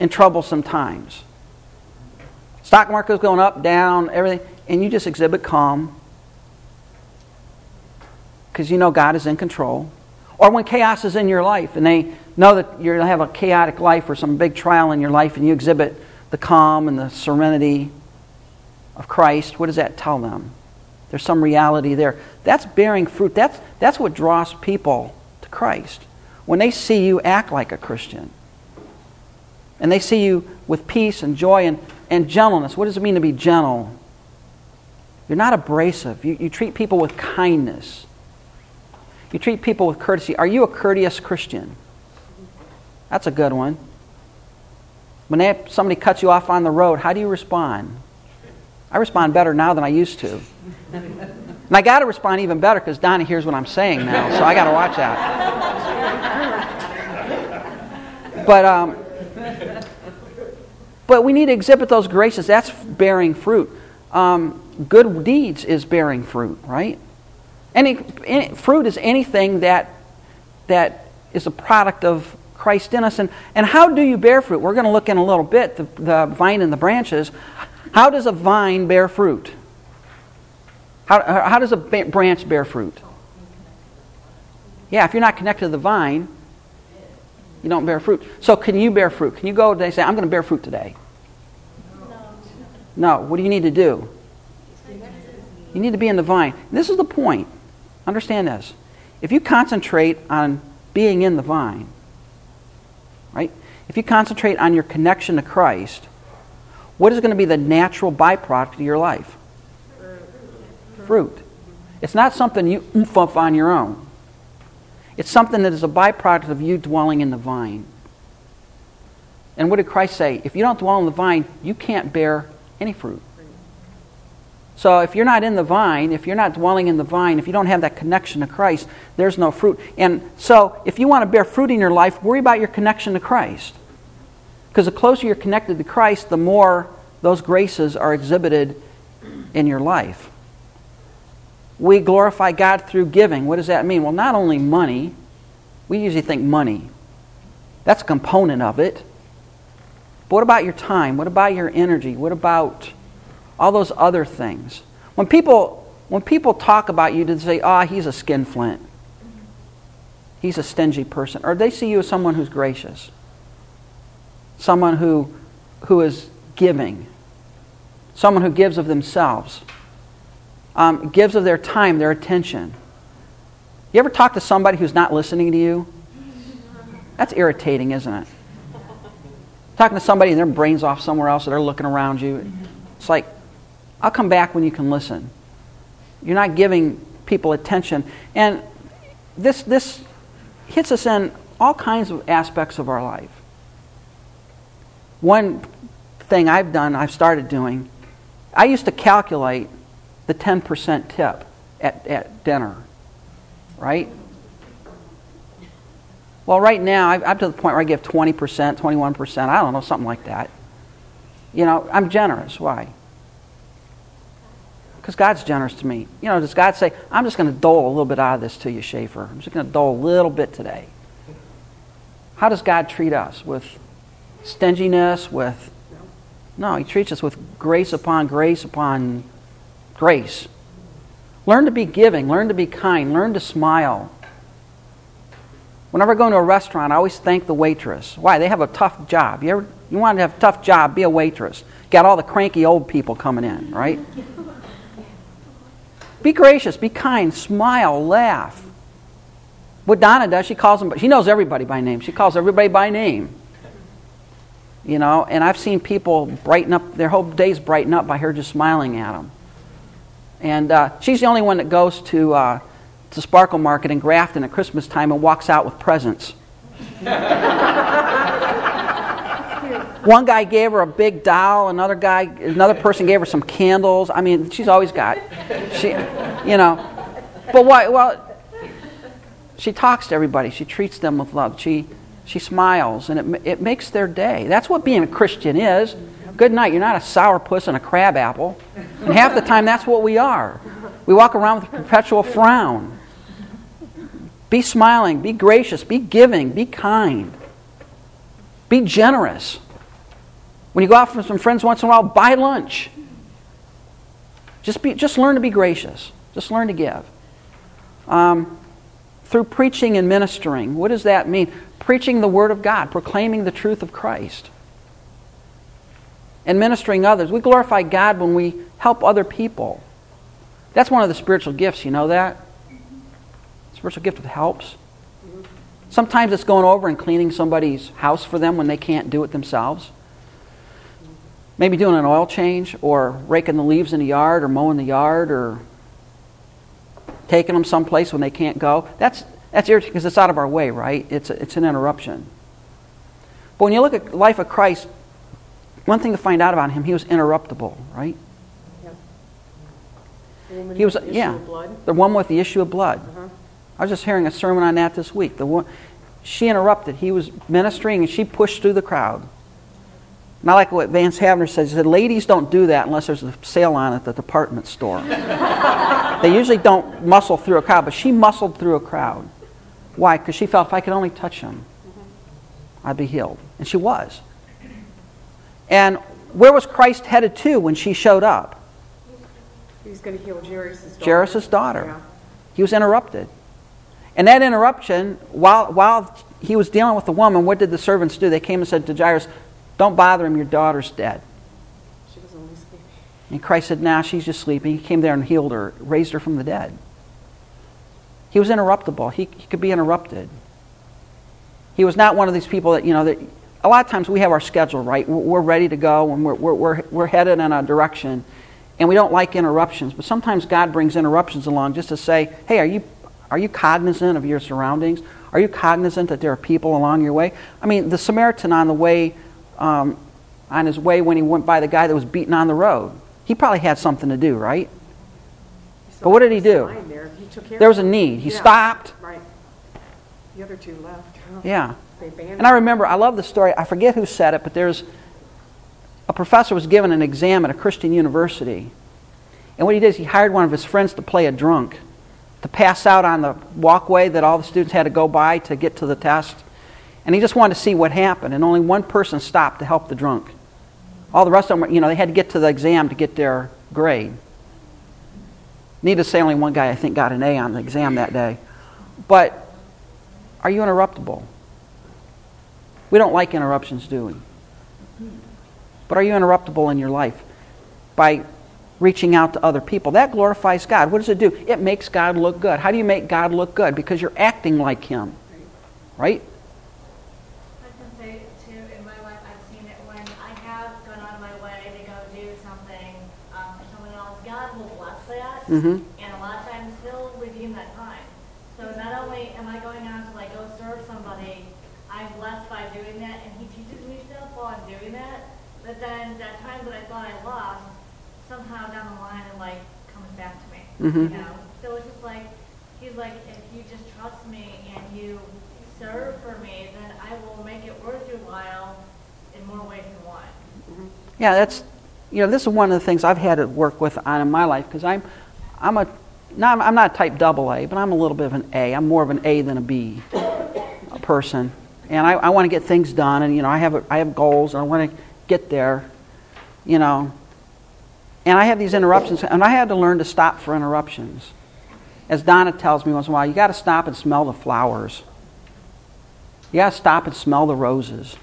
in troublesome times? Stock market's going up, down, everything, and you just exhibit calm because you know God is in control. Or when chaos is in your life and they know that you have a chaotic life or some big trial in your life and you exhibit the calm and the serenity of Christ, what does that tell them? There's some reality there. That's bearing fruit. That's, that's what draws people to Christ. When they see you act like a Christian, and they see you with peace and joy and, and gentleness. What does it mean to be gentle? You're not abrasive. You, you treat people with kindness. You treat people with courtesy. Are you a courteous Christian? That's a good one. When they, somebody cuts you off on the road, how do you respond? I respond better now than I used to. And I got to respond even better because Donnie hears what I'm saying now, so I got to watch that. But, um, but we need to exhibit those graces. That's bearing fruit. Um, good deeds is bearing fruit, right? Any, any, fruit is anything that, that is a product of Christ in us. And, and how do you bear fruit? We're going to look in a little bit, the, the vine and the branches. How does a vine bear fruit? How, how does a branch bear fruit? Yeah, if you're not connected to the vine, you don't bear fruit. So, can you bear fruit? Can you go today and say, I'm going to bear fruit today? No. What do you need to do? You need to be in the vine. This is the point. Understand this. If you concentrate on being in the vine, right? If you concentrate on your connection to Christ, what is going to be the natural byproduct of your life? Fruit. It's not something you oomph up on your own. It's something that is a byproduct of you dwelling in the vine. And what did Christ say? If you don't dwell in the vine, you can't bear any fruit. So if you're not in the vine, if you're not dwelling in the vine, if you don't have that connection to Christ, there's no fruit. And so if you want to bear fruit in your life, worry about your connection to Christ. Because the closer you're connected to Christ, the more those graces are exhibited in your life. We glorify God through giving. What does that mean? Well, not only money, we usually think money. That's a component of it. But what about your time? What about your energy? What about all those other things? When people when people talk about you, they say, oh, he's a skinflint? He's a stingy person. Or they see you as someone who's gracious, someone who, who is giving, someone who gives of themselves, um, gives of their time, their attention. You ever talk to somebody who's not listening to you? That's irritating, isn't it? Talking to somebody and their brain's off somewhere else, or they're looking around you. It's like, I'll come back when you can listen. You're not giving people attention. And this, this hits us in all kinds of aspects of our life. One thing I've done, I've started doing, I used to calculate the 10% tip at, at dinner, right? Well, right now, I'm to the point where I give 20%, 21%, I don't know, something like that. You know, I'm generous. Why? Because God's generous to me. You know, does God say, I'm just going to dole a little bit out of this to you, Schaefer? I'm just going to dole a little bit today. How does God treat us? With stinginess? With. No, He treats us with grace upon grace upon grace. Learn to be giving. Learn to be kind. Learn to smile. Whenever I go into a restaurant, I always thank the waitress. Why? They have a tough job. You, ever, you want to have a tough job, be a waitress. Got all the cranky old people coming in, right? Be gracious, be kind, smile, laugh. What Donna does, she calls them, she knows everybody by name. She calls everybody by name. You know, and I've seen people brighten up, their whole days brighten up by her just smiling at them. And uh, she's the only one that goes to. Uh, to Sparkle Market in Grafton at Christmas time and walks out with presents. One guy gave her a big doll, another guy, another person gave her some candles. I mean, she's always got, she, you know. But why? Well, she talks to everybody. She treats them with love. She, she smiles, and it, it makes their day. That's what being a Christian is. Good night. You're not a sourpuss and a crab apple. And half the time, that's what we are. We walk around with a perpetual frown. Be smiling, be gracious, be giving, be kind, be generous. When you go out with some friends once in a while, buy lunch. Just, be, just learn to be gracious. Just learn to give. Um, through preaching and ministering, what does that mean? Preaching the Word of God, proclaiming the truth of Christ, and ministering others. We glorify God when we help other people. That's one of the spiritual gifts, you know that? Spiritual gift of helps. Sometimes it's going over and cleaning somebody's house for them when they can't do it themselves. Maybe doing an oil change or raking the leaves in the yard or mowing the yard or taking them someplace when they can't go. That's, that's irritating because it's out of our way, right? It's, a, it's an interruption. But when you look at the life of Christ, one thing to find out about him, he was interruptible, right? woman He was, the yeah, the one with the issue of blood. Uh-huh. I was just hearing a sermon on that this week. The one, she interrupted. He was ministering and she pushed through the crowd. Not like what Vance Havner says. He said, ladies don't do that unless there's a sale on at the department store. they usually don't muscle through a crowd, but she muscled through a crowd. Why? Because she felt if I could only touch him, mm-hmm. I'd be healed. And she was. And where was Christ headed to when she showed up? He was going to heal Jairus' daughter. Jairus' daughter. Yeah. He was interrupted. And that interruption, while, while he was dealing with the woman, what did the servants do? They came and said to Jairus, Don't bother him, your daughter's dead. She was only sleeping. And Christ said, Nah, she's just sleeping. He came there and healed her, raised her from the dead. He was interruptible. He, he could be interrupted. He was not one of these people that, you know, that a lot of times we have our schedule, right? We're, we're ready to go and we're, we're, we're, we're headed in a direction and we don't like interruptions. But sometimes God brings interruptions along just to say, hey, are you, are you cognizant of your surroundings? Are you cognizant that there are people along your way? I mean, the Samaritan on the way, um, on his way when he went by the guy that was beaten on the road, he probably had something to do, right? But what did he do? There. He took care There was a need. He Yeah. stopped. Right. The other two left. Oh, Yeah. They And I remember, I love the story. I forget who said it, but there's a professor was given an exam at a Christian university. And what he did is he hired one of his friends to play a drunk, to pass out on the walkway that all the students had to go by to get to the test. And he just wanted to see what happened. And only one person stopped to help the drunk. All the rest of them, you know, they had to get to the exam to get their grade. Needless to say, only one guy I think got an A on the exam that day. But are you interruptible? We don't like interruptions, do we? But are you interruptible in your life by reaching out to other people? That glorifies God. What does it do? It makes God look good. How do you make God look good? Because you're acting like Him, right? I was gonna say too, in my life, I've seen it when I have gone out of my way to go do something um, for someone else. God will Mhm. and a lot of times He'll redeem that time. So not only am I going out to like go serve somebody, I'm blessed by doing that, and He teaches me stuff while I'm doing that. But then that time that I thought I lost, somehow down the line, it like comes back to me. Mhm. You know, so it's just like He's like, if you just trust me and you serve for me, then I will make it worth your while in more ways than one. Yeah, that's you know this is one of the things I've had to work with on in my life because I'm I'm a not, I'm not type double A, but I'm a little bit of an A. I'm more of an A than a B a person, and I, I want to get things done, and you know I have a, I have goals, and I want to get there, you know. And I have these interruptions, and I had to learn to stop for interruptions. As Donna tells me once in a while, you got to stop and smell the flowers. You got to stop and smell the roses.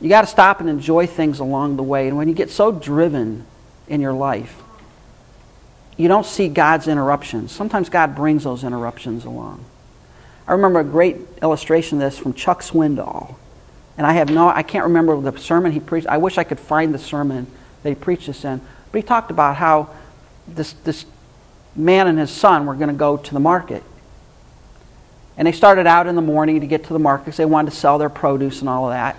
You got to stop and enjoy things along the way. And when you get so driven in your life, you don't see God's interruptions. Sometimes God brings those interruptions along. I remember a great illustration of this from Chuck Swindoll. And I have no, I can't remember the sermon he preached. I wish I could find the sermon that he preached this in. But he talked about how this, this man and his son were going to go to the market. And they started out in the morning to get to the market because they wanted to sell their produce and all of that.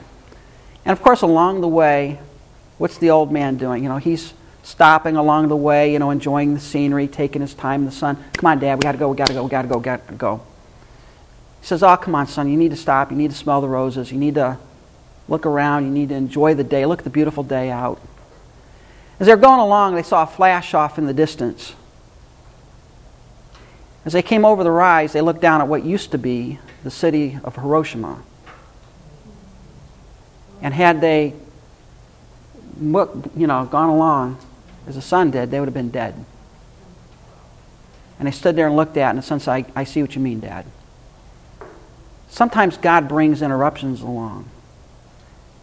And of course, along the way, what's the old man doing? You know, he's stopping along the way, you know, enjoying the scenery, taking his time. In the sun. come on, Dad, we got to go, we got to go, we got to go, got to go. He says, Oh, come on, son, you need to stop. You need to smell the roses. You need to look around. You need to enjoy the day. Look at the beautiful day out. As they're going along, they saw a flash off in the distance. As they came over the rise, they looked down at what used to be the city of Hiroshima. And had they, you know, gone along as the son did, they would have been dead. And I stood there and looked at it, and the son said, I, I see what you mean, Dad. Sometimes God brings interruptions along.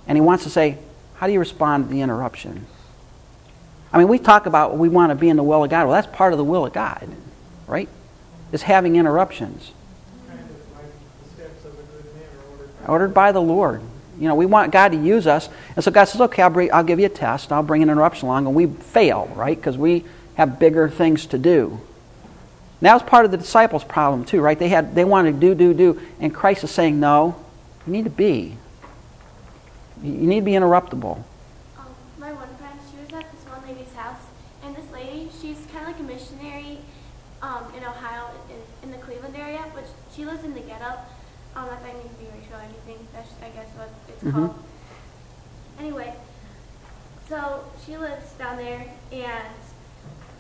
And He wants to say, How do you respond to the interruption? I mean, we talk about we want to be in the will of God. Well, that's part of the will of God, right? Is having interruptions. Kind of like the steps of a good man are ordered by ordered by the Lord. You know, we want God to use us. And so God says, okay, I'll, bring, I'll give you a test. I'll bring an interruption along. And we fail, right? Because we have bigger things to do. And that was part of the disciples' problem, too, right? They, had, they wanted to do, do, do. And Christ is saying, no, you need to be. You need to be interruptible. Um, my one friend, she was at this one lady's house, and this lady, she's kind of like a missionary um, in Ohio, in, in the Cleveland area, but she lives in the ghetto. Um, if I need to be racial or anything, that's I guess what it's Mhm. called. Anyway, so she lives down there, and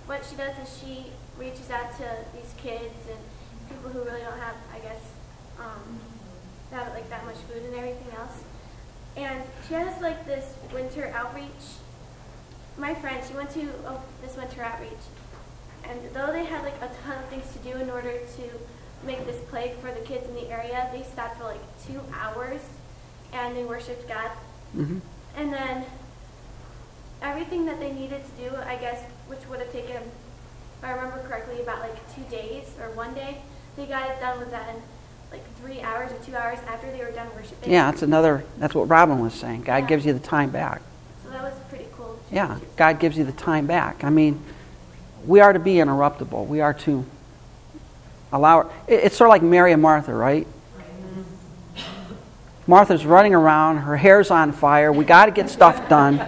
what she does is she reaches out to these kids and people who really don't have, I guess, um, that like that much food and everything else. And she has like this winter outreach. My friend, she went to oh, this winter outreach, and though they had like a ton of things to do in order to make this plague for the kids in the area, they stopped for like two hours, and they worshipped God. hmm And then everything that they needed to do, I guess, which would have taken, if I remember correctly, about like two days or one day, they got it done within like three hours or two hours after they were done worshiping. Yeah, that's another, that's what Robin was saying. God Yeah. gives you the time back. So that was pretty cool. Yeah, God gives you the time back. I mean, we are to be interruptible. We are to allow. it- It's sort of like Mary and Martha, right? Martha's running around, her hair's on fire. We got to get stuff done.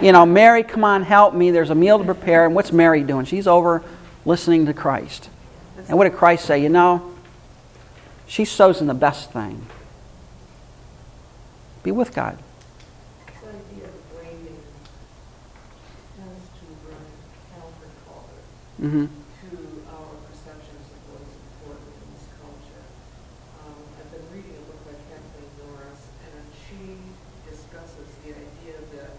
You know, Mary, come on, help me. There's a meal to prepare. And what's Mary doing? She's over listening to Christ. And what did Christ say? You know, she's chosen the best thing. Be with God. This idea of waiting tends to run counterculture hmm to our perceptions of what is important in this culture. Um, I've been reading a book by Kathleen Norris, and she discusses the idea that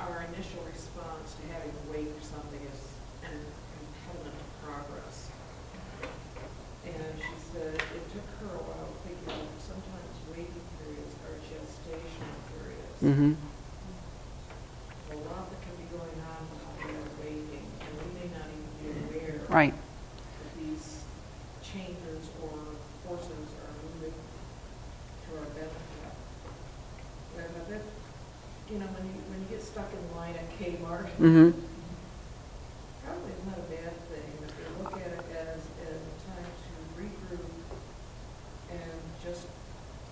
our initial response to having to wait for something is Mm-hmm. A lot that can be going on while we're waiting, and we may not even be aware. Right. that these changes or forces are moving to our benefit. You know, when you, when you get stuck in line at Kmart, Mm-hmm. probably is not a bad thing, if you look at it as, as a time to regroup and just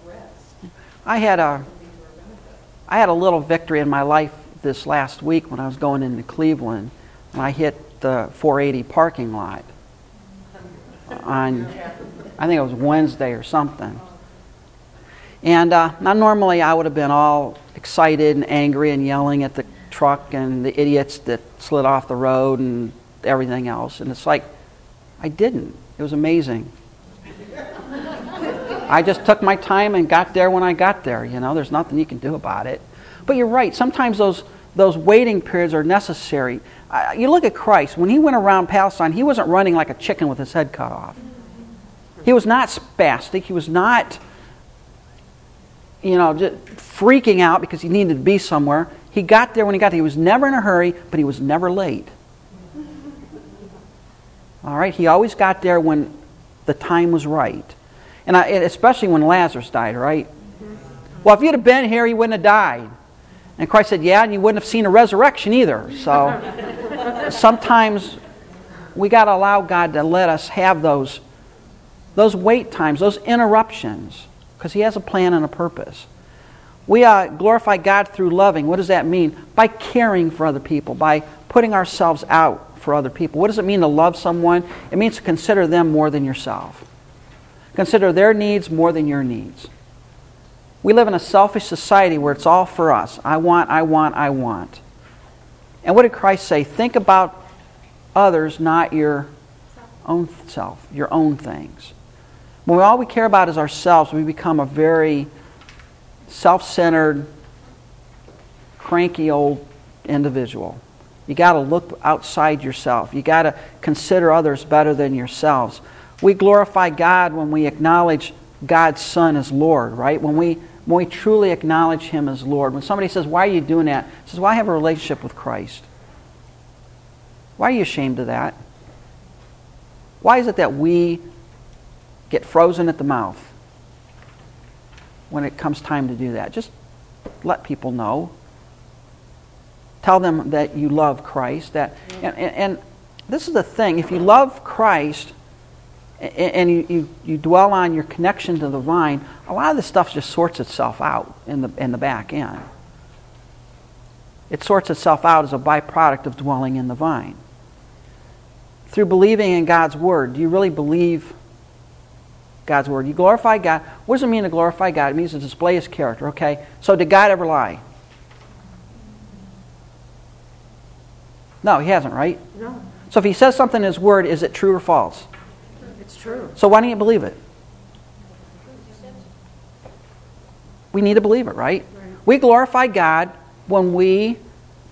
rest, I had a it'll be to our benefit. I had a little victory in my life this last week when I was going into Cleveland and I hit the 480 parking lot on I think it was Wednesday or something. And uh, now normally I would have been all excited and angry and yelling at the truck and the idiots that slid off the road and everything else. And it's like I didn't. It was amazing. I just took my time and got there when I got there. You know, there's nothing you can do about it. But you're right. Sometimes those those waiting periods are necessary. Uh, you look at Christ. When he went around Palestine, he wasn't running like a chicken with his head cut off. He was not spastic. He was not, you know, just freaking out because he needed to be somewhere. He got there when he got there. He was never in a hurry, but he was never late. All right? He always got there when the time was right. And, I, and especially when Lazarus died, right? Well, if you'd have been here, he wouldn't have died. And Christ said, Yeah, and you wouldn't have seen a resurrection either. So sometimes we got to allow God to let us have those, those wait times, those interruptions, because He has a plan and a purpose. We uh, glorify God through loving. What does that mean? By caring for other people, by putting ourselves out for other people. What does it mean to love someone? It means to consider them more than yourself. Consider their needs more than your needs. We live in a selfish society where it's all for us. I want, I want, I want. And what did Christ say? Think about others, not your own self, your own things. When all we care about is ourselves, we become a very self centered, cranky old individual. You got to look outside yourself. You got to consider others better than yourselves. We glorify God when we acknowledge God's Son as Lord, right? When we when we truly acknowledge Him as Lord. When somebody says, Why are you doing that? He says, Well, I have a relationship with Christ. Why are you ashamed of that? Why is it that we get frozen at the mouth when it comes time to do that? Just let people know. Tell them that you love Christ. That, and, and, and this is the thing if you love Christ, and you, you, you, dwell on your connection to the vine, a lot of this stuff just sorts itself out in the, in the back end. It sorts itself out as a byproduct of dwelling in the vine. Through believing in God's Word, do you really believe God's Word? You glorify God. What does it mean to glorify God? It means to display His character, okay? So, did God ever lie? No, He hasn't, right? No, So, if He says something in His Word, is it true or false? True. So why don't you believe it? We need to believe it, right? We glorify God when we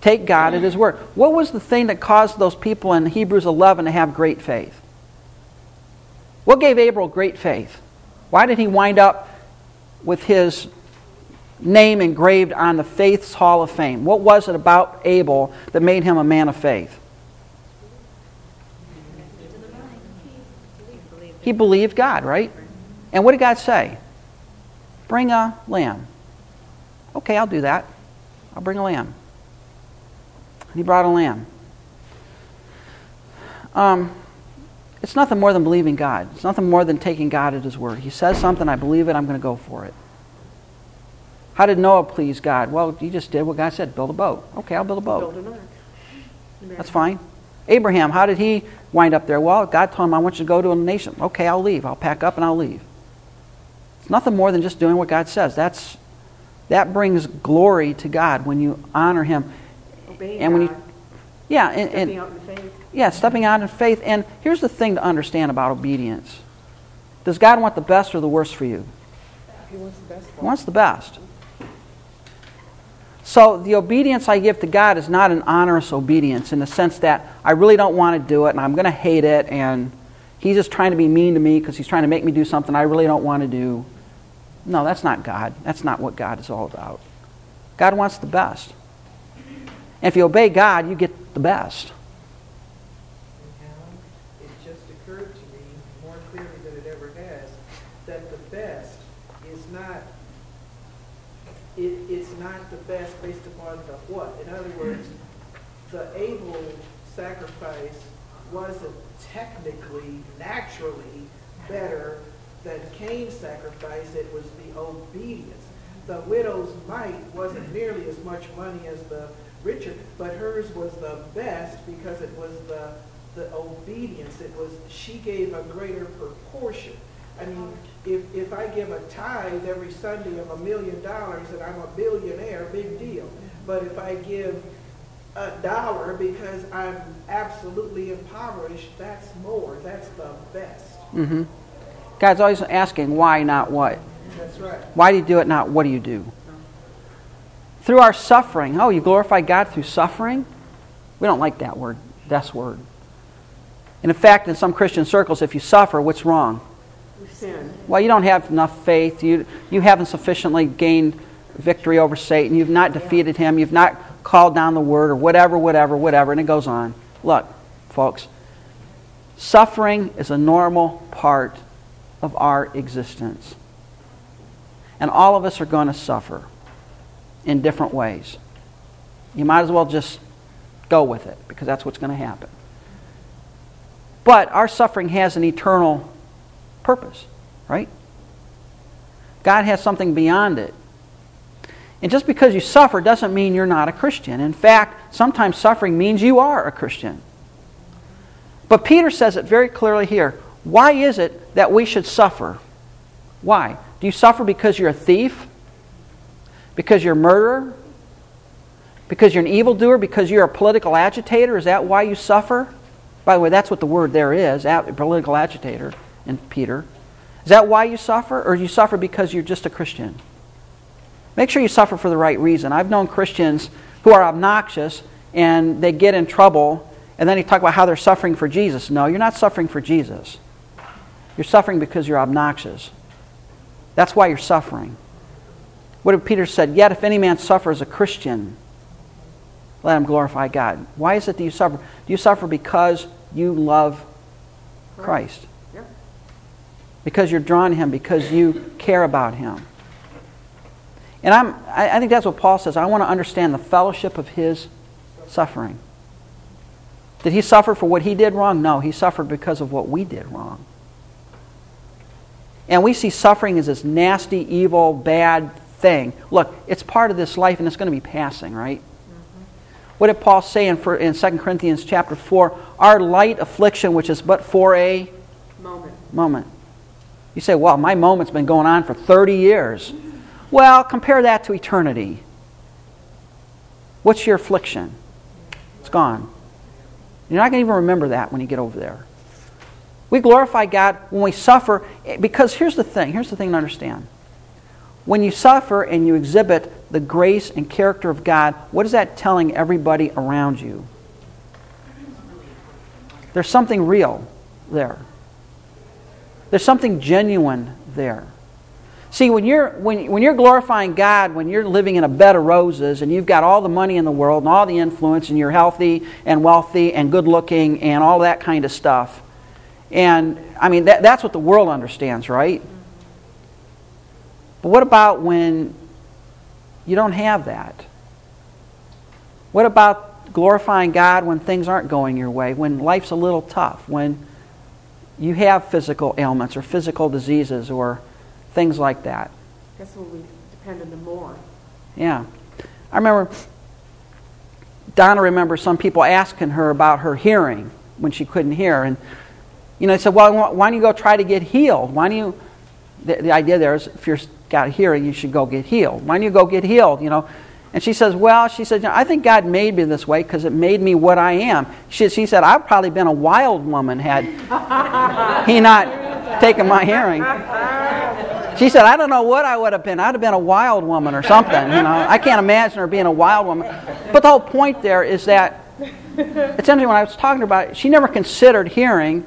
take God at His word. What was the thing that caused those people in Hebrews 11 to have great faith? What gave Abel great faith? Why did he wind up with his name engraved on the Faith's Hall of Fame? What was it about Abel that made him a man of faith? He believed God, right? And what did God say? Bring a lamb. Okay, I'll do that. I'll bring a lamb. And he brought a lamb. Um, it's nothing more than believing God. It's nothing more than taking God at His word. He says something, I believe it, I'm going to go for it. How did Noah please God? Well, he just did what God said build a boat. Okay, I'll build a boat. Build an ark. That's fine. Abraham, how did he wind up there? Well, God told him, I want you to go to a nation. Okay, I'll leave. I'll pack up and I'll leave. It's nothing more than just doing what God says. That's, that brings glory to God when you honor Him. Obeying And when you- Yeah, and, stepping and out in faith. yeah, stepping out in faith. And here's the thing to understand about obedience. Does God want the best or the worst for you? He wants the best He wants the best. So the obedience I give to God is not an onerous obedience in the sense that I really don't want to do it and I'm going to hate it and he's just trying to be mean to me because he's trying to make me do something I really don't want to do. No, that's not God. That's not what God is all about. God wants the best. And if you obey God, you get the best. It it ever has, that the best based upon the what. In other words, the Abel sacrifice wasn't technically, naturally better than Cain's sacrifice, it was the obedience. The widow's mite wasn't nearly as much money as the richer, but hers was the best because it was the, the obedience. It was, she gave a greater proportion. I mean, if, if I give a tithe every Sunday of a million dollars and I'm a billionaire, big deal. But if I give a dollar because I'm absolutely impoverished, that's more. That's the best. Mm-hmm. God's always asking why, not what. That's right. Why do you do it, not what do you do? Through our suffering. Oh, you glorify God through suffering? We don't like that word, this word. And in fact, in some Christian circles, if you suffer, what's wrong? Sin. Well, you don't have enough faith. You, you haven't sufficiently gained victory over Satan. You've not defeated him. You've not called down the word or whatever, whatever, whatever. And it goes on. Look, folks, suffering is a normal part of our existence. And all of us are going to suffer in different ways. You might as well just go with it because that's what's going to happen. But our suffering has an eternal purpose, right? God has something beyond it. And just because you suffer doesn't mean you're not a Christian. In fact, sometimes suffering means you are a Christian. But Peter says it very clearly here. Why is it that we should suffer? Why? Do you suffer because you're a thief? Because you're a murderer? Because you're an evildoer? Because you're a political agitator? Is that why you suffer? By the way, that's what the word there is, political agitator in Peter. Is that why you suffer? Or you suffer because you're just a Christian? Make sure you suffer for the right reason. I've known Christians who are obnoxious and they get in trouble and then they talk about how they're suffering for Jesus. No, you're not suffering for Jesus. You're suffering because you're obnoxious. That's why you're suffering. What did Peter said? Yet if any man suffer as a Christian, let him glorify God. Why is it that you suffer? Do you suffer because you love Christ? Because you're drawn to him, because you care about him. And I'm, I think that's what Paul says. I want to understand the fellowship of his suffering. Did he suffer for what he did wrong? No, he suffered because of what we did wrong. And we see suffering as this nasty, evil, bad thing. Look, it's part of this life and it's going to be passing, right? Mm-hmm. What did Paul say in, for, in 2 Corinthians chapter 4? Our light affliction, which is but for a Moment. moment. You say, well, my moment's been going on for 30 years. Well, compare that to eternity. What's your affliction? It's gone. You're not going to even remember that when you get over there. We glorify God when we suffer eh, because here's the thing here's the thing to understand. When you suffer and you exhibit the grace and character of God, what is that telling everybody around you? There's something real there. There's something genuine there. See, when you're, when, when you're glorifying God, when you're living in a bed of roses and you've got all the money in the world and all the influence and you're healthy and wealthy and good looking and all that kind of stuff, and I mean, that, that's what the world understands, right? But what about when you don't have that? What about glorifying God when things aren't going your way, when life's a little tough, when you have physical ailments or physical diseases or things like that? That's when we depend on the more. Yeah. I remember Donna remembers some people asking her about her hearing when she couldn't hear. And, you know, they said, well, why don't you go try to get healed? Why don't you, the, the idea there is if you've got hearing, you should go get healed. Why don't you go get healed, you know? And she says, well, she said, I think God made me this way because it made me what I am. She, she said, I've probably been a wild woman had he not taken my hearing. She said, I don't know what I would have been. I'd have been a wild woman or something. You know, I can't imagine her being a wild woman. But the whole point there is that it's interesting when I was talking about it, she never considered hearing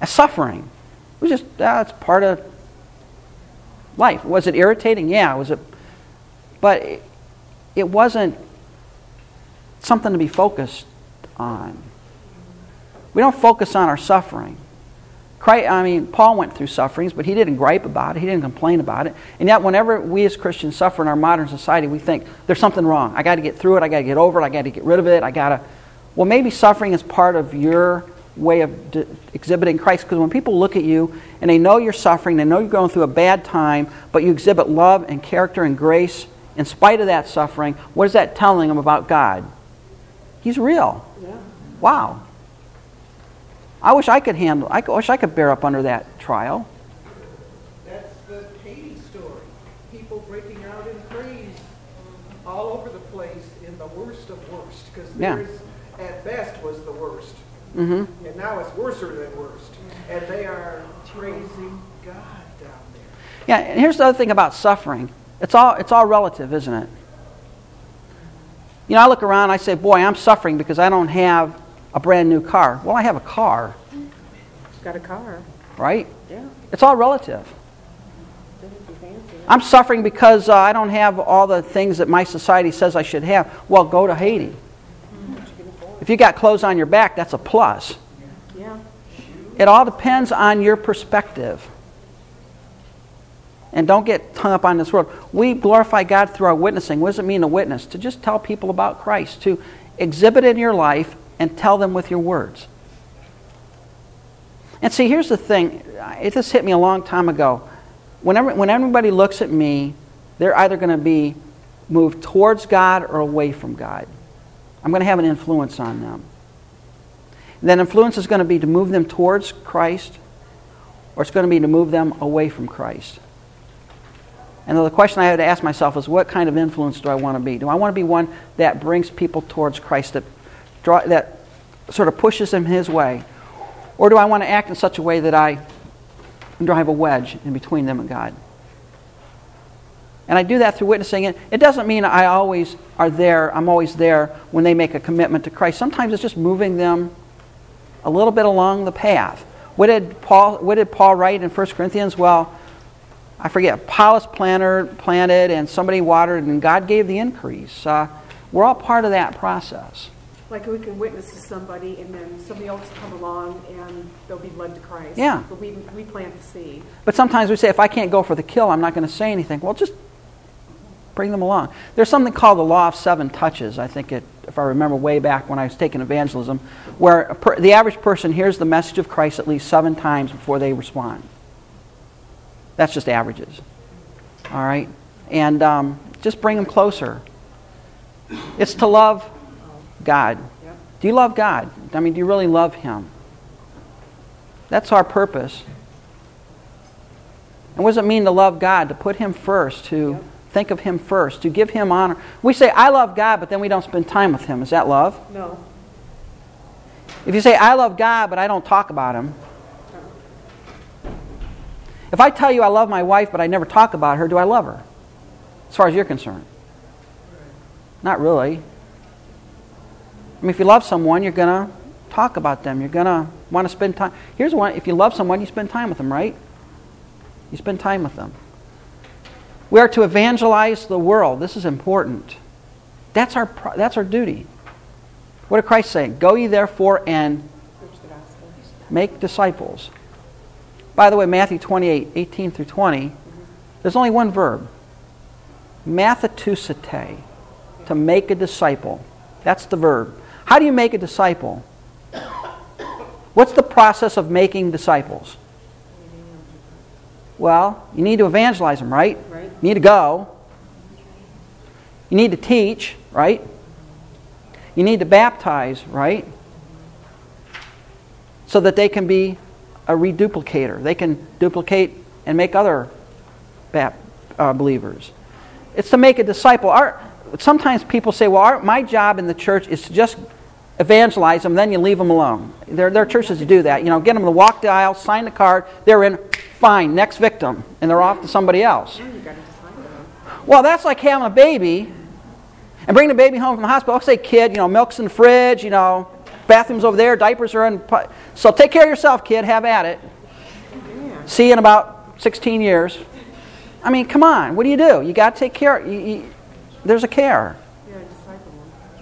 as suffering. It was just ah, that's part of life. Was it irritating? Yeah. Was it? But it wasn't something to be focused on. We don't focus on our suffering. Christ, I mean, Paul went through sufferings, but he didn't gripe about it. He didn't complain about it. And yet, whenever we as Christians suffer in our modern society, we think there's something wrong. I got to get through it. I got to get over it. I got to get rid of it. I got to. Well, maybe suffering is part of your way of d- exhibiting Christ. Because when people look at you and they know you're suffering, they know you're going through a bad time, but you exhibit love and character and grace in spite of that suffering, what is that telling them about God? He's real. Yeah. Wow. I wish I could handle, I wish I could bear up under that trial. That's the Haiti story. People breaking out in praise all over the place in the worst of worst. Because Yeah. at best, was the worst. Mm-hmm. And now it's worser than worst. And they are praising God down there. Yeah, and here's the other thing about suffering. It's all, it's all relative, isn't it? You know, I look around and I say, boy, I'm suffering because I don't have a brand new car. Well, I have a car, Got a car. right? Yeah. It's all relative. Doesn't be fancy. I'm suffering because uh, I don't have all the things that my society says I should have. Well, go to Haiti. If you got clothes on your back, that's a plus. Yeah. It all depends on your perspective. And don't get hung up on this world. We glorify God through our witnessing. What does it mean to witness? To just tell people about Christ, to exhibit in your life and tell them with your words. And see, here's the thing. It just hit me a long time ago. Whenever, when everybody looks at me, they're either going to be moved towards God or away from God. I'm going to have an influence on them. And That influence is going to be to move them towards Christ, or it's going to be to move them away from Christ. And the question I had to ask myself is what kind of influence do I want to be? Do I want to be one that brings people towards Christ, that, draw, that sort of pushes them his way? Or do I want to act in such a way that I drive a wedge in between them and God? And I do that through witnessing it. It doesn't mean I always are there, I'm always there when they make a commitment to Christ. Sometimes it's just moving them a little bit along the path. What did Paul, what did Paul write in 1 Corinthians? Well, I forget. Apollos planted, planted and somebody watered, and God gave the increase. Uh, we're all part of that process. Like we can witness to somebody and then somebody else will come along and they'll be led to Christ. Yeah. But we, we plant the seed. But sometimes we say, if I can't go for the kill, I'm not going to say anything. Well, just bring them along. There's something called the law of seven touches. I think it, if I remember way back when I was taking evangelism, where per, the average person hears the message of Christ at least seven times before they respond. That's just averages. All right? And um, just bring them closer. It's to love God. Do you love God? I mean, do you really love Him? That's our purpose. And what does it mean to love God? To put Him first, to think of Him first, to give Him honor. We say, I love God, but then we don't spend time with Him. Is that love? No. If you say, I love God, but I don't talk about Him. If I tell you I love my wife, but I never talk about her, do I love her? As far as you're concerned. Not really. I mean, if you love someone, you're going to talk about them. You're going to want to spend time. Here's one if you love someone, you spend time with them, right? You spend time with them. We are to evangelize the world. This is important. That's our, that's our duty. What did Christ say? Go ye therefore and Preach the gospel. make disciples. By the way, Matthew 28, 18 through 20, there's only one verb. Matheteusate, to make a disciple. That's the verb. How do you make a disciple? What's the process of making disciples? Well, you need to evangelize them, right? Right. You need to go. You need to teach, right? You need to baptize, right? So that they can be a reduplicator. They can duplicate and make other bap- uh, believers. It's to make a disciple. Our, sometimes people say, well, our, my job in the church is to just evangelize them, then you leave them alone. There, there are churches that do that. You know, get them to walk the aisle, sign the card, they're in, fine, next victim, and they're off to somebody else. Well, that's like having a baby and bring the baby home from the hospital. I'll say, kid, you know, milk's in the fridge, you know, bathroom's over there, diapers are in. So take care of yourself, kid, have at it. See you in about 16 years. I mean, come on, what do you do? You got to take care. You, you, there's a care.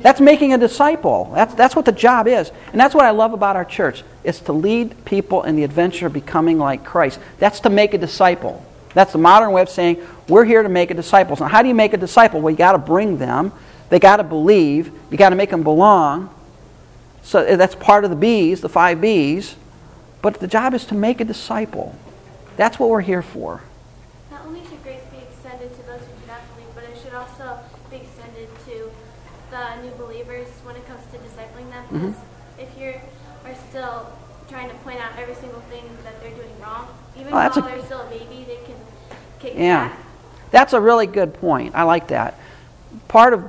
That's making a disciple. That's, that's what the job is. And that's what I love about our church. It's to lead people in the adventure of becoming like Christ. That's to make a disciple. That's the modern way of saying we're here to make a disciple. So how do you make a disciple? Well, you got to bring them. They got to believe. You got to make them belong. So that's part of the B's, the five B's. But the job is to make a disciple. That's what we're here for. Not only should grace be extended to those who do not believe, but it should also be extended to the new believers when it comes to discipling them. Mhm. If you are still trying to point out every single thing that they're doing wrong, even Oh, while a- they're still a baby, they can kick Yeah. back. That's a really good point. I like that. Part of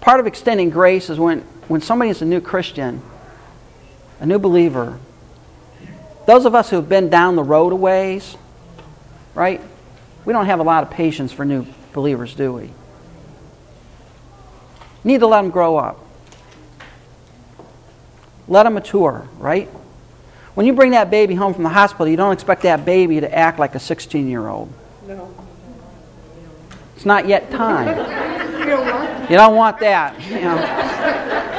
part of extending grace is when when somebody is a new Christian, a new believer. Those of us who've been down the road a ways, right? We don't have a lot of patience for new believers, do we? Need to let them grow up. Let them mature, right? When you bring that baby home from the hospital, you don't expect that baby to act like a 16 year old. No. It's not yet time. You know what? You don't want that. You know.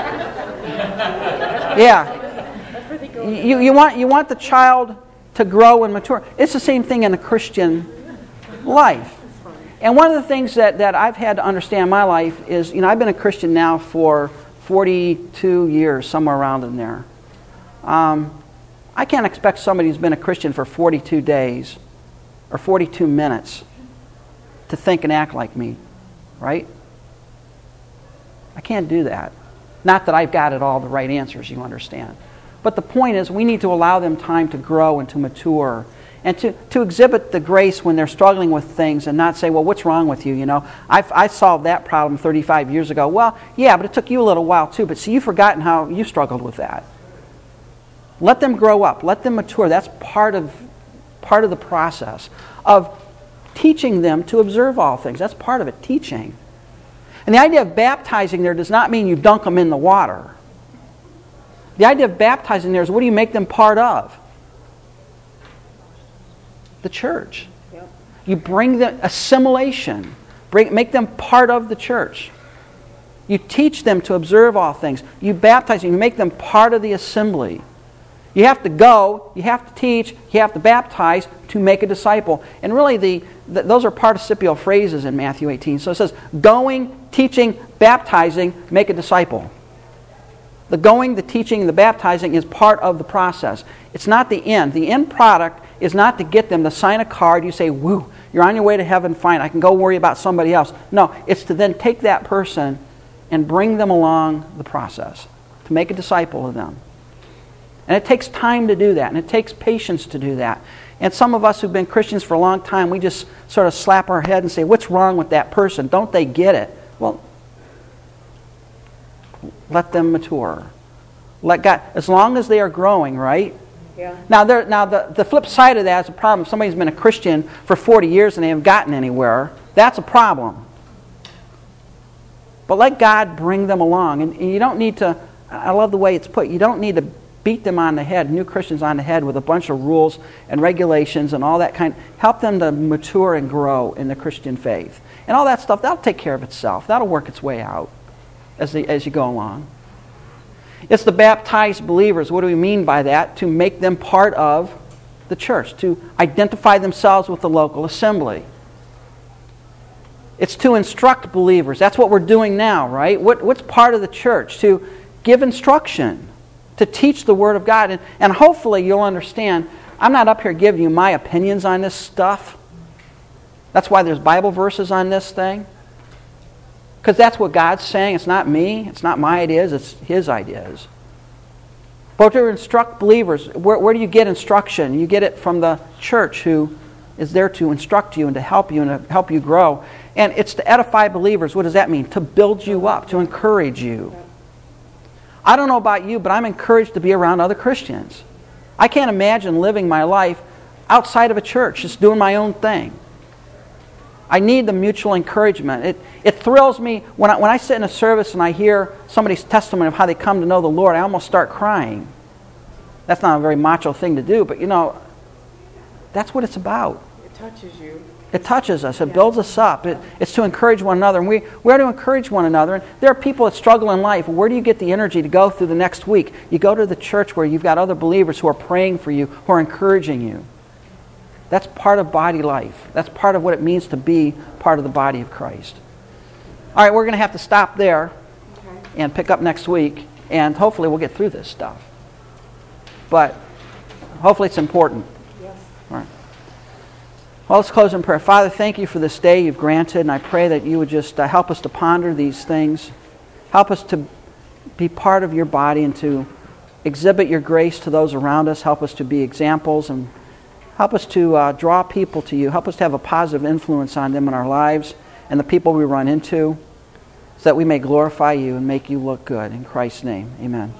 Yeah. You, you, want, you want the child to grow and mature. It's the same thing in the Christian life. And one of the things that, that I've had to understand in my life is, you know, I've been a Christian now for 42 years, somewhere around in there. Um, I can't expect somebody who's been a Christian for 42 days or 42 minutes to think and act like me, right? I can't do that. Not that I've got it all the right answers, you understand. But the point is, we need to allow them time to grow and to mature and to, to exhibit the grace when they're struggling with things and not say, well, what's wrong with you? You know, I, I solved that problem 35 years ago. Well, yeah, but it took you a little while too. But see, you've forgotten how you struggled with that. Let them grow up. Let them mature. That's part of, part of the process of teaching them to observe all things. That's part of it, teaching. And the idea of baptizing there does not mean you dunk them in the water. The idea of baptizing there is what do you make them part of? The church. Yep. You bring them assimilation. Bring, make them part of the church. You teach them to observe all things. You baptize them. You make them part of the assembly. You have to go, you have to teach, you have to baptize to make a disciple. And really, the, the, those are participial phrases in Matthew 18. So it says, going, teaching, baptizing, make a disciple. The going, the teaching, the baptizing is part of the process. It's not the end. The end product is not to get them to sign a card. You say, woo, you're on your way to heaven, fine, I can go worry about somebody else. No, it's to then take that person and bring them along the process, to make a disciple of them. And it takes time to do that, and it takes patience to do that. And some of us who've been Christians for a long time, we just sort of slap our head and say, What's wrong with that person? Don't they get it? Well, let them mature. Let God, as long as they are growing, right? Yeah. Now, there, now the, the flip side of that is a problem. If somebody's been a Christian for 40 years and they haven't gotten anywhere, that's a problem. But let God bring them along. And, and you don't need to, I love the way it's put, you don't need to beat them on the head, new Christians on the head, with a bunch of rules and regulations and all that kind. Help them to mature and grow in the Christian faith. And all that stuff, that'll take care of itself. That'll work its way out as, they, as you go along. It's the baptized believers. What do we mean by that? To make them part of the church, to identify themselves with the local assembly. It's to instruct believers. That's what we're doing now, right? What, what's part of the church? To give instruction, to teach the Word of God. And, and hopefully you'll understand, I'm not up here giving you my opinions on this stuff. That's why there's Bible verses on this thing. Because that's what God's saying. It's not me, it's not my ideas, it's His ideas. But to instruct believers, where, where do you get instruction? You get it from the church who is there to instruct you and to help you and to help you grow. And it's to edify believers. What does that mean? To build you up, to encourage you. I don't know about you, but I'm encouraged to be around other Christians. I can't imagine living my life outside of a church, just doing my own thing. I need the mutual encouragement. It, it thrills me when I, when I sit in a service and I hear somebody's testimony of how they come to know the Lord, I almost start crying. That's not a very macho thing to do, but you know, that's what it's about. It touches you. It touches us. It Yeah. builds us up. It, it's to encourage one another. And we, we are to encourage one another. And there are people that struggle in life. Where do you get the energy to go through the next week? You go to the church where you've got other believers who are praying for you, who are encouraging you. That's part of body life. That's part of what it means to be part of the body of Christ. All right, we're going to have to stop there Okay. and pick up next week. And hopefully we'll get through this stuff. But hopefully it's important. Yes. All right. Well, let's close in prayer. Father, thank you for this day you've granted, and I pray that you would just uh, help us to ponder these things. Help us to be part of your body and to exhibit your grace to those around us. Help us to be examples and help us to uh, draw people to you. Help us to have a positive influence on them in our lives and the people we run into so that we may glorify you and make you look good. In Christ's name, amen.